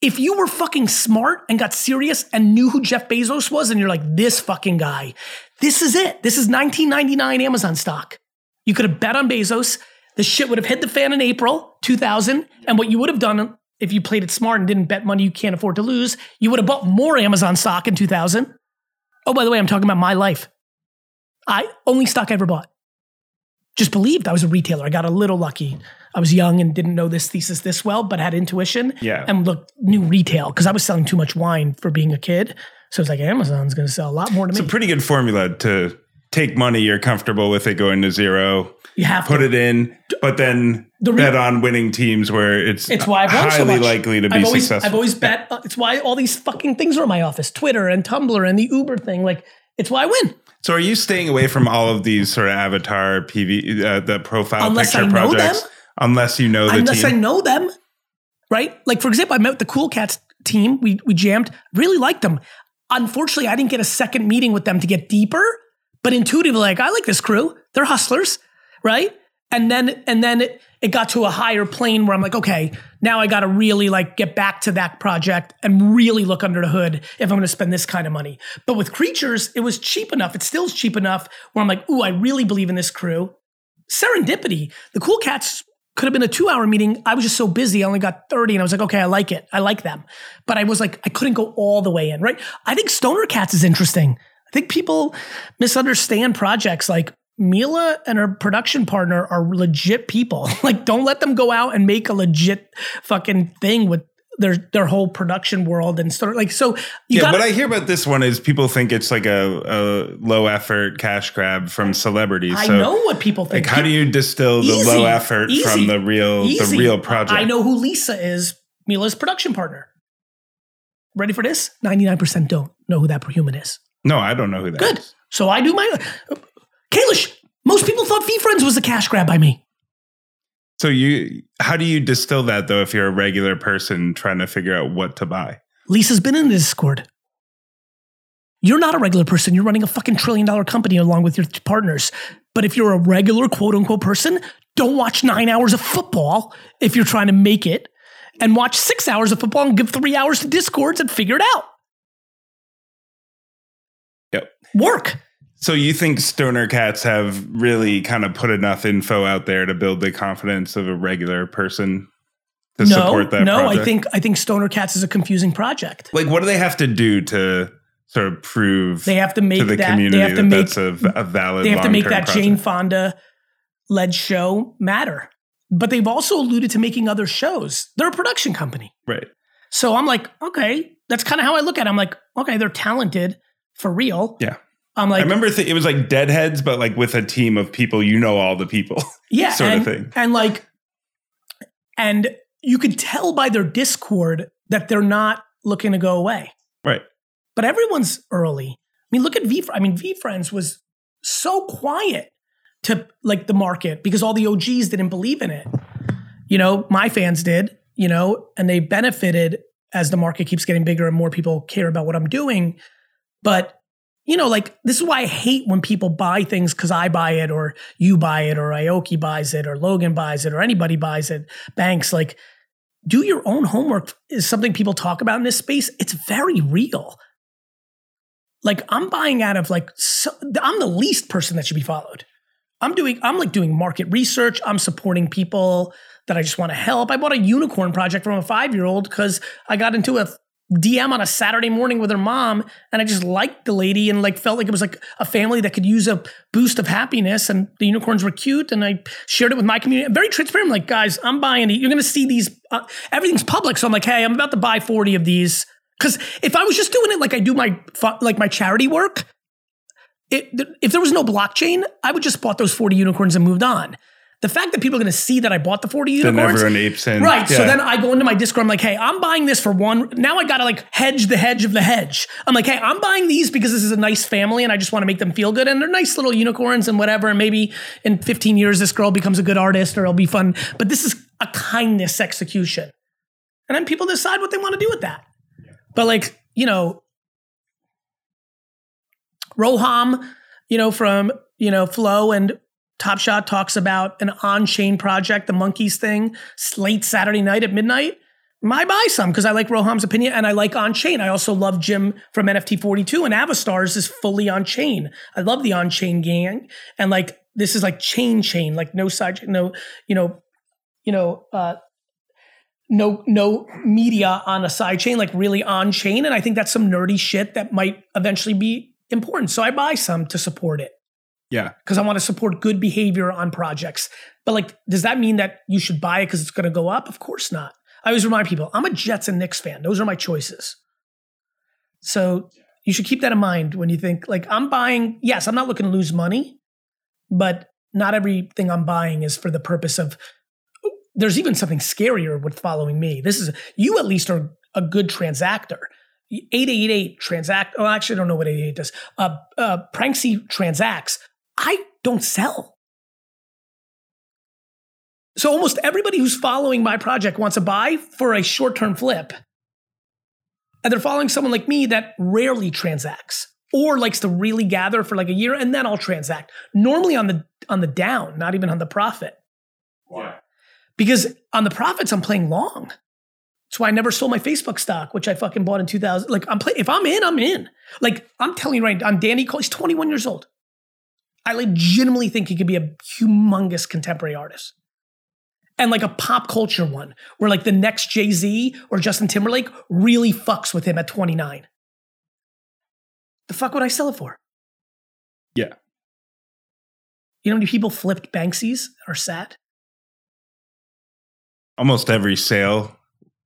If you were fucking smart and got serious and knew who Jeff Bezos was, and you're like, this fucking guy, this is it. This is 1999 Amazon stock. You could have bet on Bezos. The shit would have hit the fan in April 2000. And what you would have done if you played it smart and didn't bet money you can't afford to lose, you would have bought more Amazon stock in 2000. Oh, by the way, I'm talking about my life. I only stock I ever bought. Just believed I was a retailer. I got a little lucky. I was young and didn't know this thesis this well, but had intuition. Yeah. And looked new retail because I was selling too much wine for being a kid. So it's like Amazon's going to sell a lot more to it's me. It's a pretty good formula to take money you're comfortable with it going to zero. You have put to. it in, but then the re- bet on winning teams where it's it's why I've highly so likely to be I've always, successful. I've always bet. Uh, it's why all these fucking things are in my office: Twitter and Tumblr and the Uber thing. Like it's why I win. So, are you staying away from all of these sort of avatar PV, uh, the profile unless picture I know projects? Them, unless you know the unless team. I know them, right? Like for example, I met with the Cool Cats team. We we jammed. Really liked them. Unfortunately, I didn't get a second meeting with them to get deeper. But intuitively, like I like this crew. They're hustlers, right? And then and then it, it got to a higher plane where I'm like, okay, now I got to really like get back to that project and really look under the hood if I'm going to spend this kind of money. But with creatures, it was cheap enough. It still is cheap enough where I'm like, ooh, I really believe in this crew. Serendipity. The Cool Cats could have been a two hour meeting. I was just so busy. I only got 30 and I was like, okay, I like it. I like them. But I was like, I couldn't go all the way in, right? I think Stoner Cats is interesting. I think people misunderstand projects like Mila and her production partner are legit people. like, don't let them go out and make a legit fucking thing with their their whole production world and start like so. yeah, gotta, what I hear about this one is people think it's like a, a low effort cash grab from celebrities. I so, know what people think. Like, how do you distill the easy, low effort easy, from the real easy. the real project? I know who Lisa is. Mila's production partner. Ready for this? Ninety nine percent don't know who that human is. No, I don't know who that Good. is. So I do my. Kalish, most people thought VeeFriends was a cash grab by me. So you, how do you distill that though? If you're a regular person trying to figure out what to buy, Lisa's been in the Discord. You're not a regular person. You're running a fucking trillion dollar company along with your partners. But if you're a regular quote unquote person, don't watch nine hours of football if you're trying to make it, and watch six hours of football and give three hours to Discords and figure it out. Yep. Work. So you think stoner cats have really kind of put enough info out there to build the confidence of a regular person to no, support that? No, project? I think I think Stoner Cats is a confusing project. Like, what do they have to do to sort of prove they have to make to the that, community they have to that make, that's a, a valid? They have to make that project? Jane Fonda led show matter. But they've also alluded to making other shows. They're a production company. right? So I'm like, okay, that's kind of how I look at it. I'm like, okay, they're talented for real. Yeah. I'm like, I remember th- it was like Deadheads, but like with a team of people, you know, all the people. yeah, sort and, of thing. And like, and you could tell by their Discord that they're not looking to go away. Right. But everyone's early. I mean, look at V. I mean, VeeFriends was so quiet to like the market because all the OGs didn't believe in it. You know, my fans did. You know, and they benefited as the market keeps getting bigger and more people care about what I'm doing. But you know, like this is why I hate when people buy things because I buy it or you buy it or Aoki buys it or Logan buys it or anybody buys it. Banks like do your own homework is something people talk about in this space. It's very real. Like I'm buying out of like so, I'm the least person that should be followed. I'm doing I'm like doing market research. I'm supporting people that I just want to help. I bought a unicorn project from a five year old because I got into a DM on a Saturday morning with her mom, and I just liked the lady and like felt like it was like a family that could use a boost of happiness. And the unicorns were cute, and I shared it with my community. Very transparent. I'm like, guys, I'm buying it. You're gonna see these. Uh, everything's public, so I'm like, hey, I'm about to buy 40 of these. Because if I was just doing it like I do my like my charity work, it, if there was no blockchain, I would just bought those 40 unicorns and moved on. The fact that people are going to see that I bought the 40 unicorns. Then everyone apes in. Right. Yeah. So then I go into my Discord. I'm like, hey, I'm buying this for one. Now I got to like hedge the hedge of the hedge. I'm like, hey, I'm buying these because this is a nice family and I just want to make them feel good. And they're nice little unicorns and whatever. And maybe in 15 years, this girl becomes a good artist or it'll be fun. But this is a kindness execution. And then people decide what they want to do with that. But like, you know, Roham, you know, from, you know, Flow and Top Shot talks about an on-chain project, the Monkeys thing, late Saturday night at midnight. I buy some because I like Roham's opinion and I like on-chain. I also love Jim from NFT 42 and Avastars is fully on-chain. I love the on-chain gang. And like this is like chain chain, like no side, no, you know, you know, uh, no no media on a side chain, like really on chain. And I think that's some nerdy shit that might eventually be important. So I buy some to support it. Yeah. Because I want to support good behavior on projects. But like, does that mean that you should buy it because it's going to go up? Of course not. I always remind people, I'm a Jets and Knicks fan. Those are my choices. So you should keep that in mind when you think, like, I'm buying, yes, I'm not looking to lose money, but not everything I'm buying is for the purpose of, there's even something scarier with following me. This is, you at least are a good transactor. 888 transact. Oh, actually, I don't know what 88 does. Uh, uh, Pranksy transacts. I don't sell. So almost everybody who's following my project wants to buy for a short term flip. And they're following someone like me that rarely transacts or likes to really gather for like a year and then I'll transact. Normally on the on the down, not even on the profit. Why? Because on the profits I'm playing long. That's why I never sold my Facebook stock, which I fucking bought in 2000. Like I'm playing if I'm in, I'm in. Like I'm telling you right, I'm Danny Cole, he's 21 years old. I legitimately think he could be a humongous contemporary artist. And like a pop culture one, where like the next Jay Z or Justin Timberlake really fucks with him at 29. The fuck would I sell it for? Yeah. You know how many people flipped Banksy's or sat? Almost every sale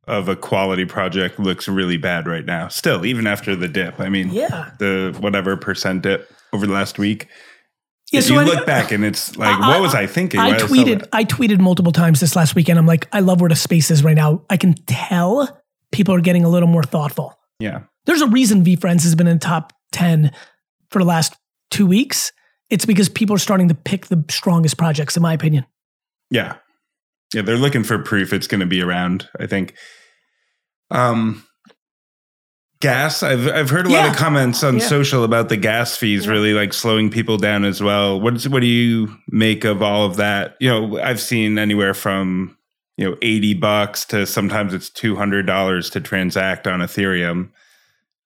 of a quality project looks really bad right now. Still, even after the dip. I mean, yeah, the whatever percent dip over the last week. Yeah, if so you I, look back and it's like, I, what was I thinking? I tweeted, I tweeted multiple times this last weekend. I'm like, I love where the space is right now. I can tell people are getting a little more thoughtful. Yeah. There's a reason VeeFriends has been in top 10 for the last two weeks. It's because people are starting to pick the strongest projects, in my opinion. Yeah. Yeah. They're looking for proof it's going to be around, I think. Um, gas? I've i've heard a yeah. lot of comments on yeah. social about the gas fees yeah. really like slowing people down as well. What's what do you make of all of that? You know i've seen anywhere from you know 80 bucks to sometimes it's $200 to transact on ethereum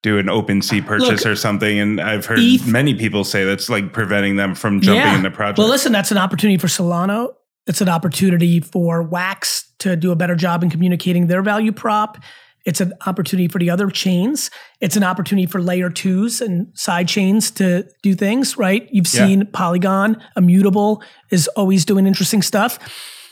do an OpenSea purchase Look, or something and i've heard ETH, many people say that's like preventing them from jumping into projects well listen that's an opportunity for Solana. It's an opportunity for wax to do a better job in communicating their value prop it's an opportunity for the other chains. It's an opportunity for layer twos and side chains to do things, right? You've seen yeah. Polygon, Immutable is always doing interesting stuff.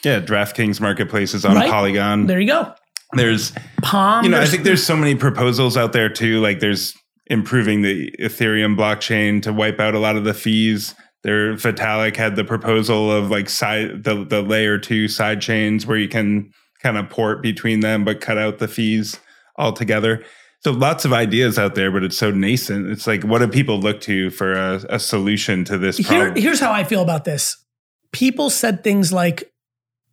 Yeah, DraftKings Marketplace is on right? Polygon. There you go. There's Palm. You know, I think there's so many proposals out there too. Like there's improving the Ethereum blockchain to wipe out a lot of the fees. There, Vitalik had the proposal of like side the the layer two side chains where you can kind of port between them, but cut out the fees altogether. So lots of ideas out there, but it's so nascent. It's like, what do people look to for a, a solution to this problem? Here, here's how I feel about this. People said things like,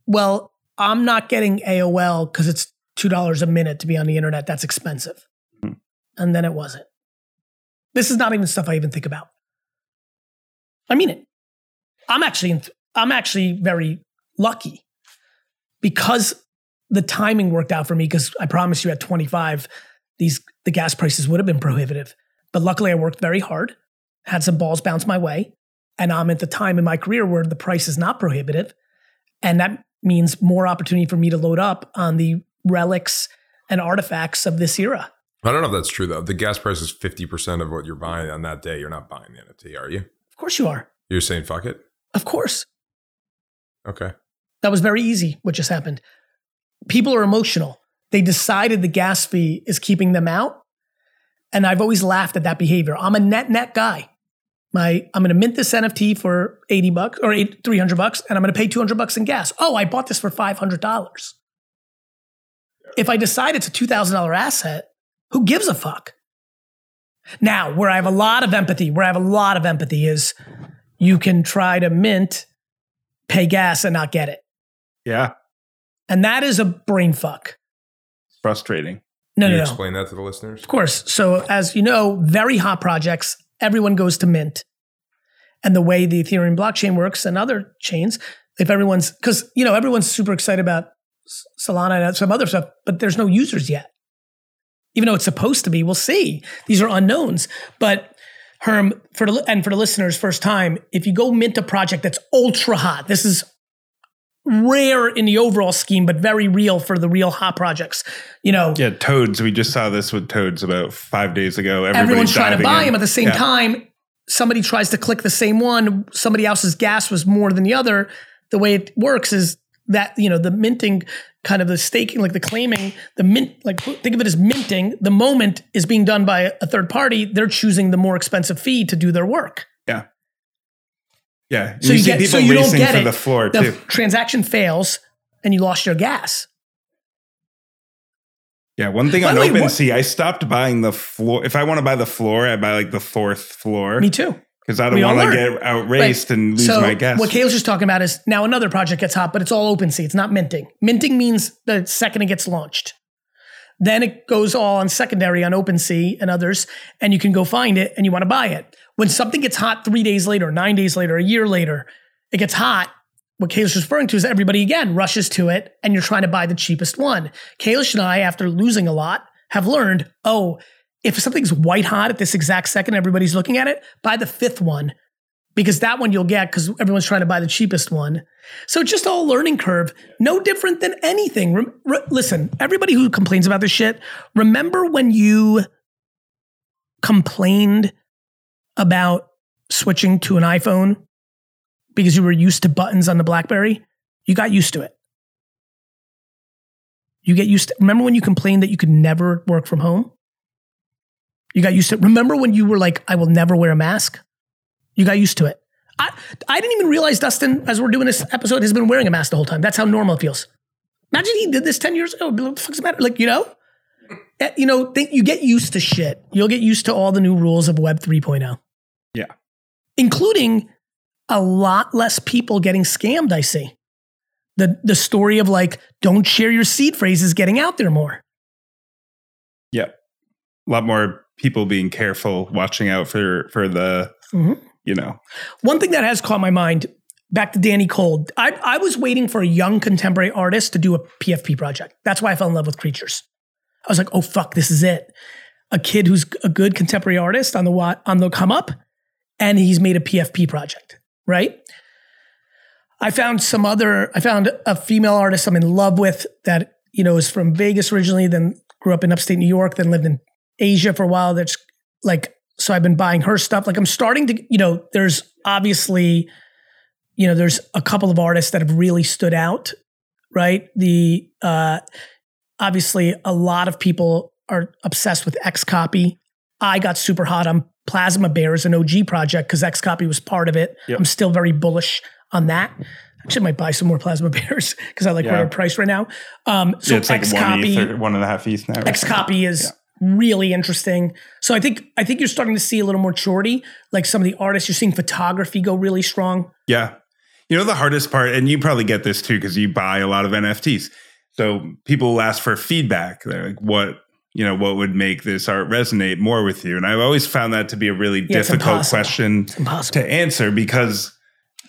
well, I'm not getting AOL because it's $2 a minute to be on the internet. That's expensive. Hmm. And then it wasn't. This is not even stuff I even think about. I mean it. I'm actually, I'm actually very lucky because the timing worked out for me because I promise you at 25, these the gas prices would have been prohibitive. But luckily I worked very hard, had some balls bounce my way, and I'm at the time in my career where the price is not prohibitive. And that means more opportunity for me to load up on the relics and artifacts of this era. I don't know if that's true though. The gas price is 50% of what you're buying on that day. You're not buying the NFT, are you? Of course you are. You're saying fuck it? Of course. Okay. That was very easy what just happened. People are emotional. They decided the gas fee is keeping them out. And I've always laughed at that behavior. I'm a net net guy. My I'm going to mint this NFT for 80 bucks or 300 bucks and I'm going to pay 200 bucks in gas. Oh, I bought this for $500. If I decide it's a $2,000 asset, who gives a fuck? Now, where I have a lot of empathy, where I have a lot of empathy is you can try to mint, pay gas, and not get it. Yeah. And that is a brain fuck. Frustrating. No, Can no, you no. explain that to the listeners? Of course. So, as you know, very hot projects, everyone goes to mint. And the way the Ethereum blockchain works and other chains, if everyone's, because, you know, everyone's super excited about Solana and some other stuff, but there's no users yet even though it's supposed to be. We'll see. These are unknowns. But Herm, for the, and for the listeners, first time, if you go mint a project that's ultra hot, this is rare in the overall scheme, but very real for the real hot projects. You know, yeah, toads. We just saw this with toads about five days ago. Everyone's trying to buy in. them at the same yeah. time. Somebody tries to click the same one. Somebody else's gas was more than the other. The way it works is that you know the minting kind of the staking like the claiming the mint like think of it as minting the moment is being done by a third party they're choosing the more expensive fee to do their work yeah so you, you get people so you don't get it. the floor the too. transaction fails and you lost your gas yeah, one thing By on OpenSea, I stopped buying the floor. If I want to buy the floor, I buy like the fourth floor. Me too because I don't want to get outraced right. and lose so my gas. What Kale's just talking about is now another project gets hot, but it's all OpenSea. It's not minting. Minting means the second it gets launched. Then it goes all on secondary on OpenSea and others, and you can go find it and you want to buy it. When something gets hot three days later, nine days later, a year later, it gets hot. What Kalish referring to is everybody again rushes to it and you're trying to buy the cheapest one. Kalish and I, after losing a lot, have learned, oh, if something's white hot at this exact second, everybody's looking at it, buy the fifth one because that one you'll get because everyone's trying to buy the cheapest one. So just all learning curve, no different than anything. Re- re- listen, everybody who complains about this shit, remember when you complained about switching to an iPhone because you were used to buttons on the Blackberry? You got used to it. You get used to, remember when you complained that you could never work from home? You got used to. Remember when you were like, I will never wear a mask? You got used to it. I, I didn't even realize Dustin, as we're doing this episode, has been wearing a mask the whole time. That's how normal it feels. Imagine he did this 10 years ago. What the fuck's the matter? Like, you know? Eh, you know, think you get used to shit. You'll get used to all the new rules of Web 3.0. Including a lot less people getting scammed, I see. The the story of like, don't share your seed phrases getting out there more. Yeah. A lot more people being careful, watching out for for the mm-hmm. you know. One thing that has caught my mind back to Danny Cole. I, I was waiting for a young contemporary artist to do a PFP project. That's why I fell in love with Creatures. I was like, oh fuck, this is it. A kid who's a good contemporary artist on the on the come up, and he's made a PFP project, right? I found some other. I found a female artist I'm in love with that you know is from Vegas originally, then grew up in upstate New York, then lived in Asia for a while. That's like, so I've been buying her stuff. Like I'm starting to, you know, there's obviously, you know, there's a couple of artists that have really stood out, right? The, uh, obviously a lot of people are obsessed with XCOPY. I got super hot on Plasma Bears, an OG project, because XCOPY was part of it. Yep. I'm still very bullish on that. Actually, I might buy some more plasma bears because I like yeah. where they're priced right now. Um, so yeah, it's X like one, ETH one and a half ETH now. XCOPY is really interesting. So I think I think you're starting to see a little more maturity. Like some of the artists, you're seeing photography go really strong. Yeah. You know the hardest part, and you probably get this too because you buy a lot of NFTs. So people will ask for feedback. They're like, "What you know? What would make this art resonate more with you?" And I've always found that to be a really yeah, difficult question to answer because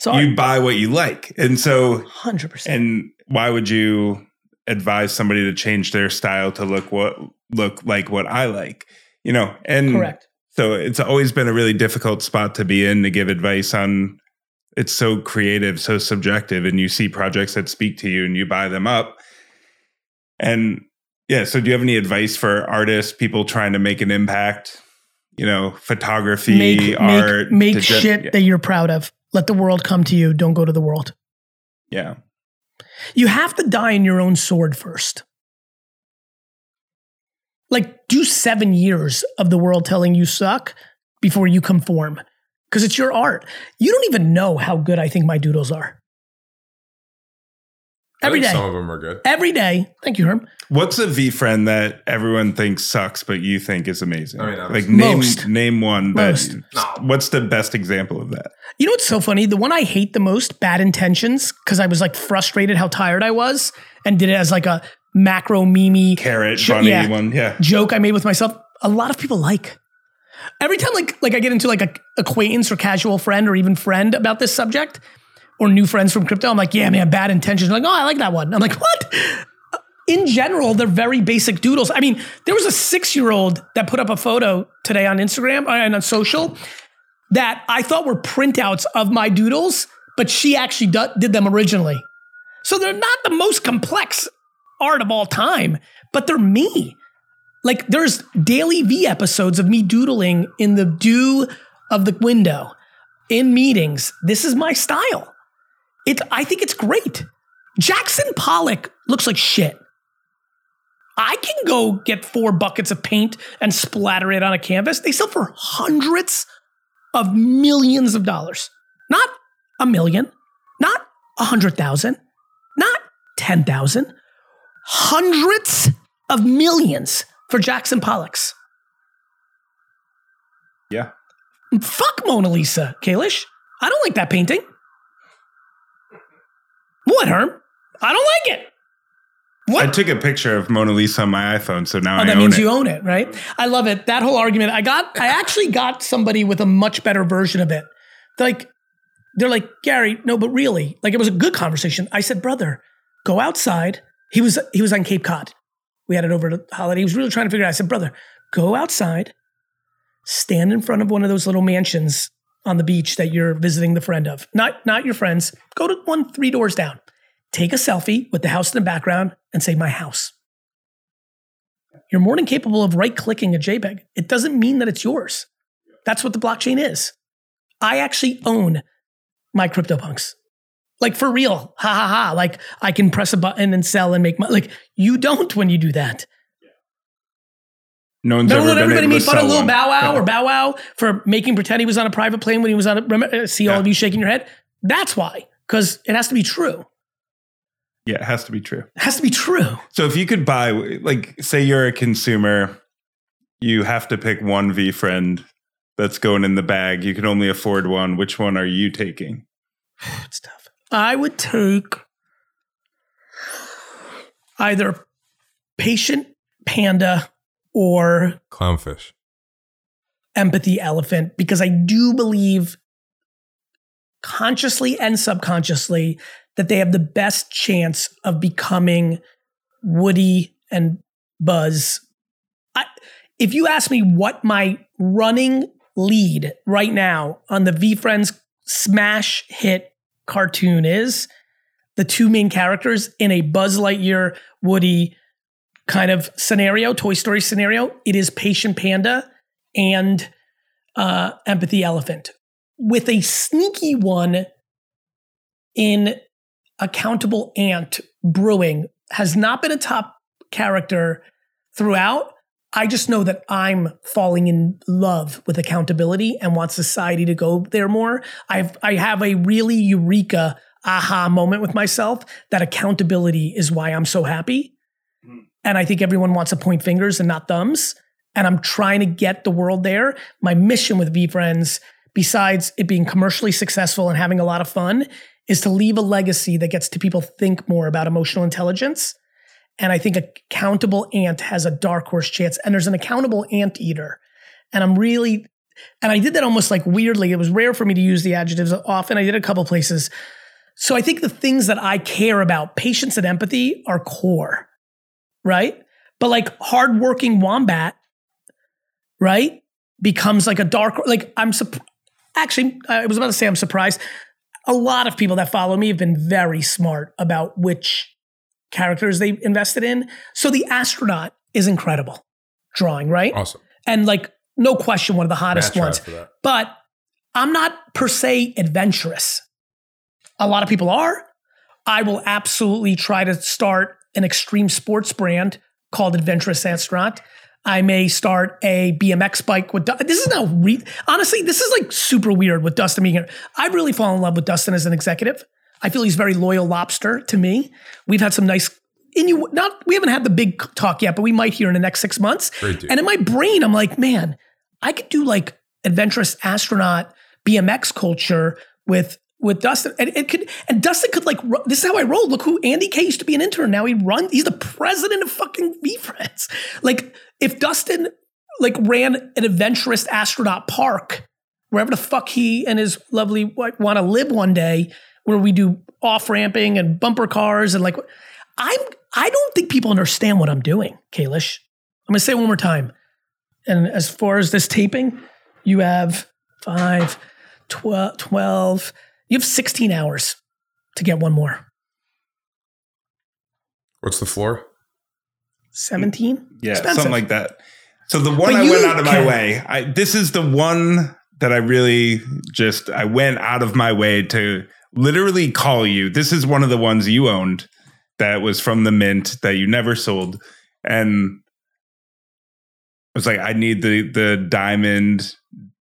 you buy what you like, and so hundred percent. And why would you advise somebody to change their style to look what look like what I like, you know, and correct. So it's always been a really difficult spot to be in to give advice on. It's so creative, so subjective, and you see projects that speak to you and you buy them up. And Yeah. So, do you have any advice for artists, people trying to make an impact? You know, photography, make, art, make, make shit yeah. that you're proud of. Let the world come to you. Don't go to the world. Yeah. You have to die in your own sword first. Like, do seven years of the world telling you suck before you conform because it's your art. You don't even know how good I think my doodles are. Every day. Some of them are good. Every day. Thank you, Herb. What's a VeeFriend that everyone thinks sucks, but you think is amazing? I mean, like name most. name one. Most. what's the best example of that? You know what's so funny? The one I hate the most, bad intentions, because I was like frustrated how tired I was, and did it as like a macro mimi carrot funny yeah, one, yeah, joke I made with myself. A lot of people like. Every time like like I get into like a acquaintance or casual friend or even friend about this subject, or new friends from crypto, I'm like, yeah, man, bad intentions. They're like, oh, I like that one. I'm like, what? In general, they're very basic doodles. I mean, there was a six year old that put up a photo today on Instagram uh, and on social that I thought were printouts of my doodles, but she actually did them originally. So they're not the most complex art of all time, but they're me. Like there's DailyVee episodes of me doodling in the dew of the window in meetings. This is my style. It, I think it's great. Jackson Pollock looks like shit. I can go get four buckets of paint and splatter it on a canvas. They sell for hundreds of millions of dollars. Not a million, not a hundred thousand, not 10,000, hundreds of millions for Jackson Pollocks. Yeah. Fuck Mona Lisa, Kalish. I don't like that painting. What, Herm? I don't like it. What? I took a picture of Mona Lisa on my iPhone, so now oh, I that means it. you own it, right? I love it. That whole argument. I got. I actually got somebody with a much better version of it. They're like, they're like Gary. No, but really, like it was a good conversation. I said, brother, go outside. He was he was on Cape Cod. We had it over the holiday. He was really trying to figure it out. I said, brother, go outside, stand in front of one of those little mansions on the beach that you're visiting the friend of, not not your friends. Go to one three doors down. Take a selfie with the house in the background and say my house. You're more than capable of right clicking a JPEG. It doesn't mean that it's yours. That's what the blockchain is. I actually own my CryptoPunks. Like for real. Ha ha ha. Like I can press a button and sell and make money. Like you don't when you do that. No one's Remember when everybody made fun of little Bow Wow yeah. or Bow Wow for making pretend he was on a private plane when he was on a, uh, see all yeah. of you shaking your head? That's why, because it has to be true. Yeah, it has to be true. It has to be true. So if you could buy, like, say you're a consumer, you have to pick one VeeFriend that's going in the bag. You can only afford one. Which one are you taking? it's tough. I would take either patient panda or clownfish. Empathy elephant, because I do believe consciously and subconsciously that they have the best chance of becoming Woody and Buzz. I, if you ask me what my running lead right now on the VeeFriends smash hit cartoon is, the two main characters in a Buzz Lightyear Woody kind of scenario, Toy Story scenario, it is Patient Panda and uh, Empathy Elephant, with a sneaky one in Accountable Ant Brewing has not been a top character throughout. I just know that I'm falling in love with accountability and want society to go there more. I've I have a really eureka aha moment with myself that accountability is why I'm so happy. Hmm. And I think everyone wants to point fingers and not thumbs. And I'm trying to get the world there. My mission with VeeFriends, besides it being commercially successful and having a lot of fun, is to leave a legacy that gets to people think more about emotional intelligence. And I think accountable ant has a dark horse chance. And there's an accountable ant eater. And I'm really, and I did that almost like weirdly. It was rare for me to use the adjectives often. I did a couple places. So I think the things that I care about, patience and empathy, are core, right? But like hardworking wombat, right, becomes like a dark, like I'm, actually, I was about to say I'm surprised a lot of people that follow me have been very smart about which characters they invested in. So the astronaut is incredible drawing, right? Awesome. And like, no question, one of the hottest ones. But I'm not per se adventurous. A lot of people are. I will absolutely try to start an extreme sports brand called Adventurous Astronaut. I may start a BMX bike with this is now re- honestly this is like super weird with Dustin being here. I really fall in love with Dustin as an executive. I feel he's very loyal lobster to me. We've had some nice in you not we haven't had the big talk yet, but we might hear in the next six months. And in my brain, I'm like, man, I could do like adventurous astronaut BMX culture with with Dustin, and it could, and Dustin could like. This is how I roll. Look who Andy K used to be an intern. Now he runs. He's the president of fucking VeeFriends. Like if Dustin like ran an adventurous astronaut park wherever the fuck he and his lovely wife want to live one day, where we do off ramping and bumper cars and like, I'm. I don't think people understand what I'm doing, Kalish. I'm gonna say one more time. And as far as this taping, you have five, 12, 12 you have 16 hours to get one more. What's the floor? 17? Yeah, Expensive. something like that. So the one but I went out of can. my way, I, this is the one that I really just I went out of my way to literally call you. This is one of the ones you owned that was from the mint that you never sold. And I was like, I need the the diamond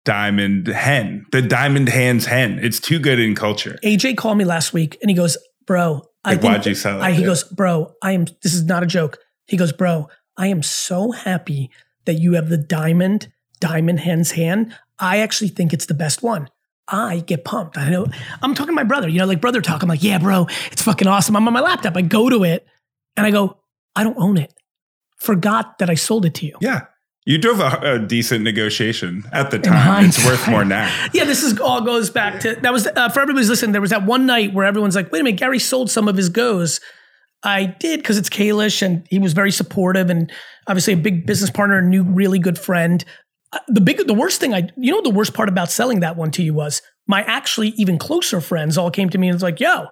diamond hen, the diamond hands hen. It's too good in culture. AJ called me last week and he goes, Bro, I like, why'd you sell it? He yeah. goes, Bro, I am, this is not a joke. He goes, Bro, I am so happy that you have the diamond, diamond Hands Hen. I actually think it's the best one. I get pumped. I know I'm talking to my brother, you know, like brother talk. I'm like, yeah, bro, it's fucking awesome. I'm on my laptop. I go to it and I go, I don't own it. Forgot that I sold it to you. Yeah. You drove a, a, decent negotiation at the time. It's worth more now. yeah, this is all goes back to that was uh, for everybody's listening. There was that one night where everyone's like, "Wait a minute, Gary sold some of his goes." I did because it's Kalish, and he was very supportive, and obviously a big business partner, and new really good friend. Uh, the big, the worst thing I, you know, the worst part about selling that one to you was my actually even closer friends all came to me and was like, "Yo,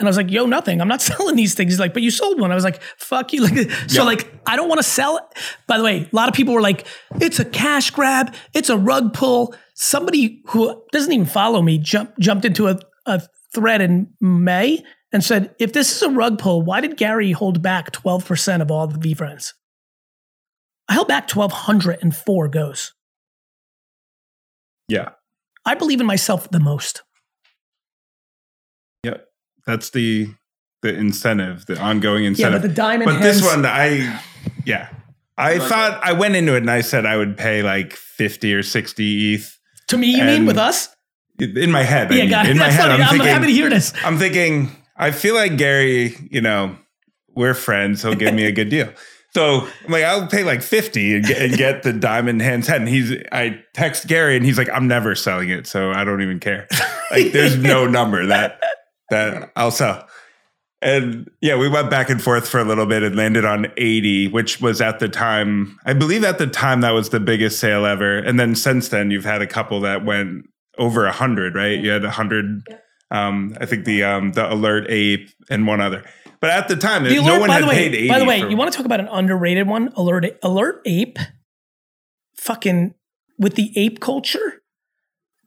and I was like, yo, nothing. I'm not selling these things. He's like, but you sold one. I was like, fuck you. Like, so like, I don't want to sell it. By the way, a lot of people were like, it's a cash grab. It's a rug pull. Somebody who doesn't even follow me jumped jumped into a, a thread in May and said, if this is a rug pull, why did Gary hold back 12% of all the VeeFriends? I held back 1,204 goes. Yeah. I believe in myself the most. Yep. That's the the incentive, the ongoing incentive. Yeah, but the diamond. But this one, I yeah, I thought I went into it and I said I would pay like fifty or sixty ETH. To me, you mean with us? In my head, yeah, I mean, God, in my head, funny. I'm, I'm thinking, happy to hear this. I'm thinking, I feel like Gary. You know, we're friends. He'll give me a good deal. So I'm like, I'll pay like 50 and get, and get, the diamond hands head. And he's, I text Gary and he's like, I'm never selling it. So I don't even care. Like there's no number that that I'll. And yeah, we went back and forth for a little bit and landed on 80, which was at the time, I believe at the time that was the biggest sale ever. And then since then, you've had a couple that went over 100, right? You had 100, um, I think the um, the Alert Ape and one other. But at the time, the alert, no one had way, paid 80. By the way, for, you want to talk about an underrated one? Alert, Alert Ape, fucking with the ape culture,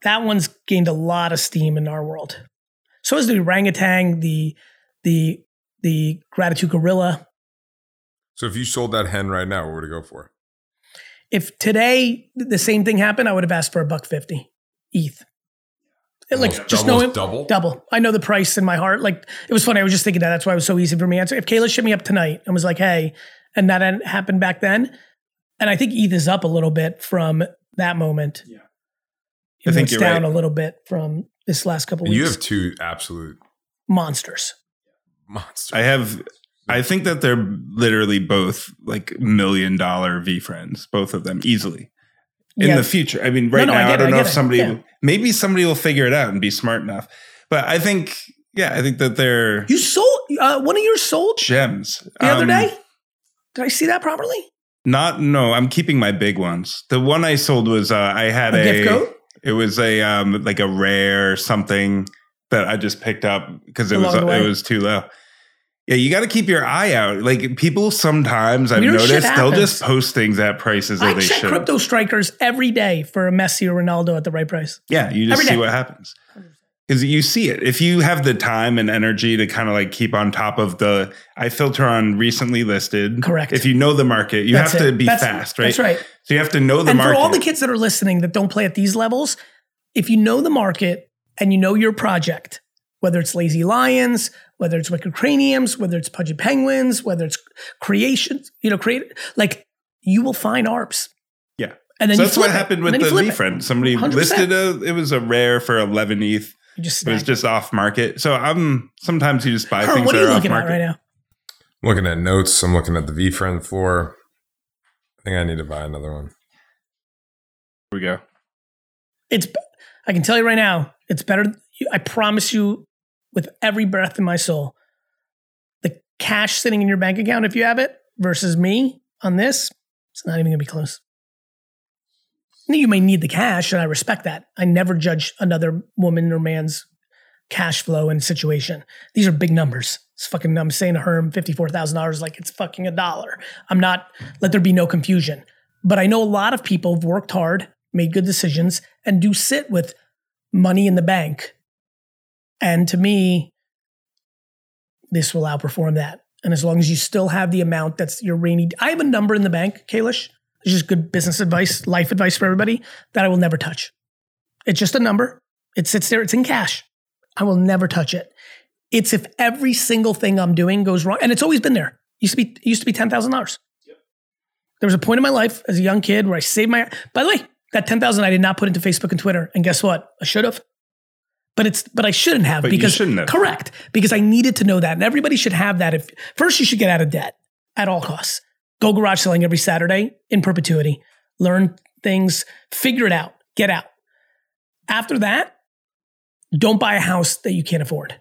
that one's gained a lot of steam in our world. So is the orangutan, the the the gratitude gorilla. So if you sold that hen right now, what would it go for? If today the same thing happened, I would have asked for a buck fifty ETH. Almost like just knowing double, double. I know the price in my heart. Like it was funny. I was just thinking that. That's why it was so easy for me to answer. If Kayla shipped me up tonight and was like, "Hey," and that happened back then, and I think ETH is up a little bit from that moment. Yeah, I think it's down right. a little bit from this last couple weeks. You have two absolute monsters. Monsters. I have. I think that they're literally both like million dollar VeeFriends, both of them easily. In yeah. the future, I mean, right no, no, now, I, I don't it, know I if somebody, yeah. maybe somebody will figure it out and be smart enough. But I think, yeah, I think that they're you sold uh, one of your sold gems the um, other day. Did I see that properly? Not no, I'm keeping my big ones. The one I sold was uh, I had a, a it was a um like a rare something that I just picked up because it Along was it was too low. Yeah, you got to keep your eye out. Like people sometimes I've Weird noticed they'll just post things at prices that I they check should. crypto strikers every day for a Messi or Ronaldo at the right price. Yeah, you just every see day. what happens because you see it. If you have the time and energy to kind of like keep on top of the, I filter on recently listed. Correct. If you know the market, you that's have it. to be that's, fast, right? That's right. So you have to know the and market. for all the kids that are listening that don't play at these levels, if you know the market and you know your project, whether it's Lazy Lions, whether it's Wicked Craniums, whether it's Pudgy Penguins, whether it's creations, you know, create like you will find ARPs. Yeah. And then so that's what happened with the VeeFriend. Somebody 100%. listed a, it was a rare for 11 ETH just it was just off market. So I'm sometimes you just buy things. What are you looking at right now? I'm looking at notes. I'm looking at the VeeFriend floor. I think I need to buy another one. Here we go. It's. I can tell you right now, it's better. I promise you, with every breath in my soul, the cash sitting in your bank account, if you have it, versus me on this, it's not even gonna be close. You may need the cash, and I respect that. I never judge another woman or man's cash flow and situation. These are big numbers. It's fucking, I'm saying to Herm $54,000 like it's fucking a dollar. I'm not, let there be no confusion. But I know a lot of people have worked hard, made good decisions, and do sit with money in the bank. And to me, this will outperform that. And as long as you still have the amount that's your rainy, I have a number in the bank, Kalish, it's just good business advice, life advice for everybody that I will never touch. It's just a number. It sits there, it's in cash. I will never touch it. It's if every single thing I'm doing goes wrong, and it's always been there. It used to be used to be ten thousand dollars. There was a point in my life as a young kid where I saved my. By the way, that ten thousand I did not put into Facebook and Twitter, and guess what? I should have. But it's but I shouldn't have but because shouldn't have. correct because I needed to know that, and everybody should have that. If first you should get out of debt at all costs go garage selling every Saturday in perpetuity, learn things, figure it out, get out. After that, don't buy a house that you can't afford.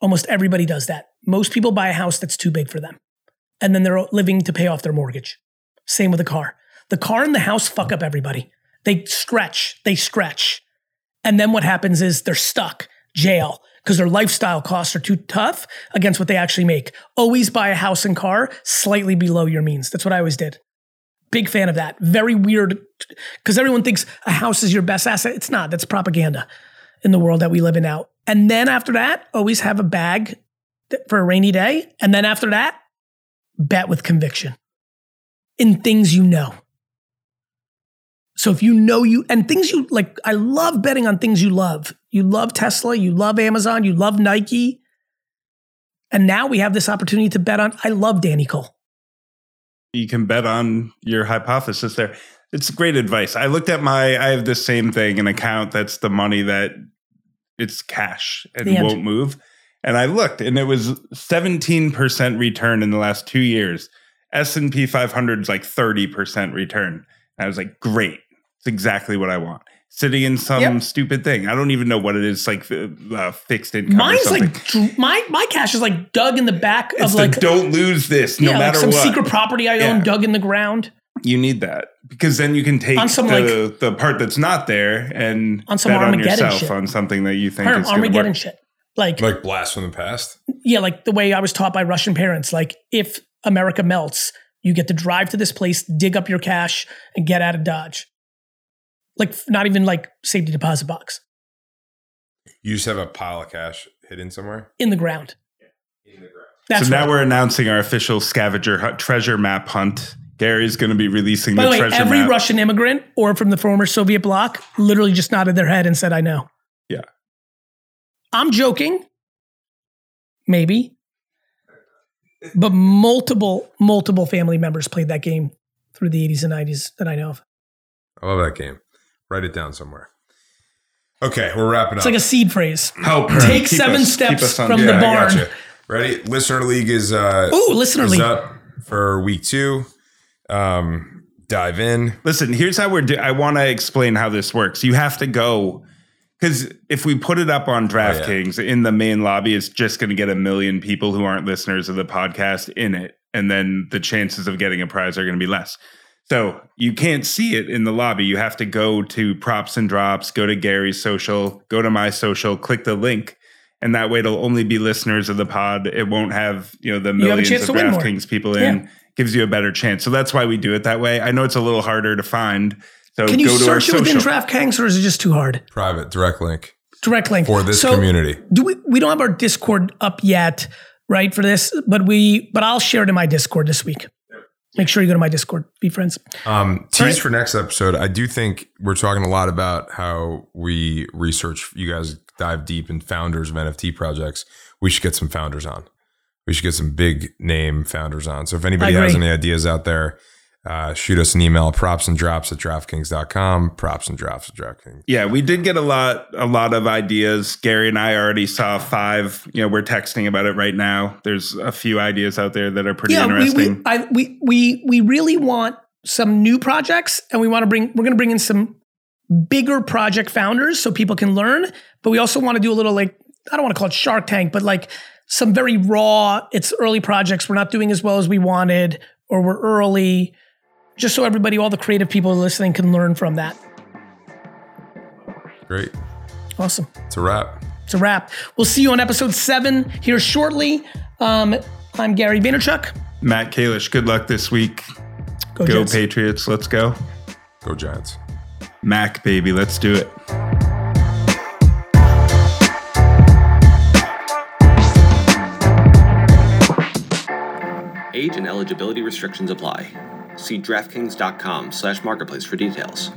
Almost everybody does that. Most people buy a house that's too big for them. And then they're living to pay off their mortgage. Same with a car. The car and the house fuck up everybody. They stretch, they stretch. And then what happens is they're stuck, jail, because their lifestyle costs are too tough against what they actually make. Always buy a house and car slightly below your means. That's what I always did. Big fan of that. Very weird because everyone thinks a house is your best asset. It's not. That's propaganda in the world that we live in now. And then after that, always have a bag for a rainy day. And then after that, bet with conviction in things you know. So if you know you and things you like, I love betting on things you love. You love Tesla, you love Amazon, you love Nike. And now we have this opportunity to bet on, I love Danny Cole. You can bet on your hypothesis there. It's great advice. I looked at my, I have the same thing, an account that's the money that it's cash and the won't move. And I looked and it was 17% return in the last two years. S&P 500 is like 30% return. I was like, great. It's exactly what I want. Sitting in some yep. stupid thing. I don't even know what it is, like uh, fixed income. Mine's like my my cash is like dug in the back it's of like don't lose this no yeah, matter like some what. secret property I yeah. own dug in the ground. You need that because then you can take on some, the, like, the part that's not there and on some bet Armageddon on yourself shit. on something that you think Arm, is Armageddon shit. Like like blast from the past. Yeah, like the way I was taught by Russian parents. Like if America melts, you get to drive to this place, dig up your cash, and get out of Dodge. Like not even like safety deposit box. You just have a pile of cash hidden somewhere in the ground. In the ground. That's so now we're announcing our official scavenger hunt, treasure map hunt. Gary's going to be releasing By the, the way, treasure every map. Russian immigrant or from the former Soviet bloc literally just nodded their head and said, "I know." Yeah. I'm joking. Maybe. But multiple, multiple family members played that game through the 80s and 90s that I know of. I love that game. Write it down somewhere. Okay, we're wrapping it's up. It's like a seed phrase. Help. Take seven us, steps from yeah, the barn. Ready? Listener League is uh Ooh, Listener League. up for week two. Um, dive in. Listen, here's how we're doing. I want to explain how this works. You have to go because if we put it up on DraftKings oh, yeah. in the main lobby, it's just going to get a million people who aren't listeners of the podcast in it, and then the chances of getting a prize are going to be less. So you can't see it in the lobby. You have to go to props and drops, go to Gary's social, go to my social, click the link, and that way it'll only be listeners of the pod. It won't have you know the millions of DraftKings people in. Yeah. Gives you a better chance. So that's why we do it that way. I know it's a little harder to find. So can you search it within DraftKings, or is it just too hard? Private direct link. Direct link for this so community. Do we? We don't have our Discord up yet, right? For this, but we. But I'll share it in my Discord this week. Make sure you go to my Discord. VeeFriends. Um, tease right. for next episode. I do think we're talking a lot about how we research. You guys dive deep in founders of NFT projects. We should get some founders on. We should get some big name founders on. So if anybody has any ideas out there, uh, shoot us an email props and drops at draftkings.com props and drops at draftkings. Yeah we did get a lot a lot of ideas. Gary and i already saw five you know we're texting about it right now. There's a few ideas out there that are pretty yeah, interesting we, we, I, we, we, we really want some new projects and we want to bring we're going to bring in some bigger project founders so people can learn but we also want to do a little like i don't want to call it shark tank but like some very raw it's early projects. We're not doing as well as we wanted or we're early just so everybody, all the creative people listening, can learn from that. Great. Awesome. It's a wrap. It's a wrap. We'll see you on episode seven here shortly. Um, I'm Gary Vaynerchuk. Matt Kalish, good luck this week. Go, go Patriots. Let's go. Go Giants. Mac, baby. Let's do it. Age and eligibility restrictions apply. See DraftKings.com slash marketplace for details.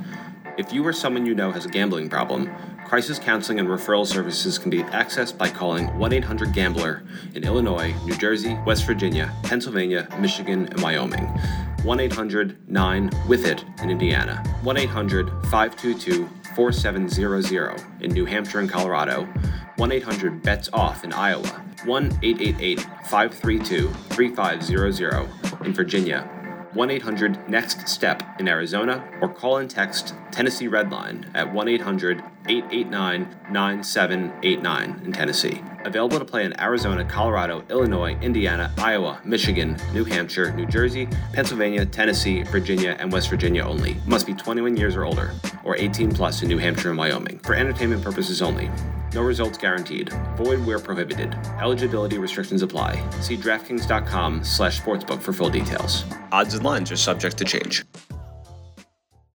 If you or someone you know has a gambling problem, crisis counseling and referral services can be accessed by calling 1 800 Gambler in Illinois, New Jersey, West Virginia, Pennsylvania, Michigan, and Wyoming. 1 800 9 with it in Indiana. 1 800 522 4700 in New Hampshire and Colorado. 1 800 BETS OFF in Iowa. 1 888 532 3500 in Virginia. 1 800 NEXT STEP in Arizona or call and text Tennessee Redline at 1 800 889 9789 in Tennessee. Available to play in Arizona, Colorado, Illinois, Indiana, Iowa, Michigan, New Hampshire, New Jersey, Pennsylvania, Tennessee, Virginia, and West Virginia only. Must be 21 years or older, or 18 plus in New Hampshire and Wyoming. For entertainment purposes only. No results guaranteed. Void where prohibited. Eligibility restrictions apply. See DraftKings.com slash sportsbook for full details. Odds and lines are subject to change.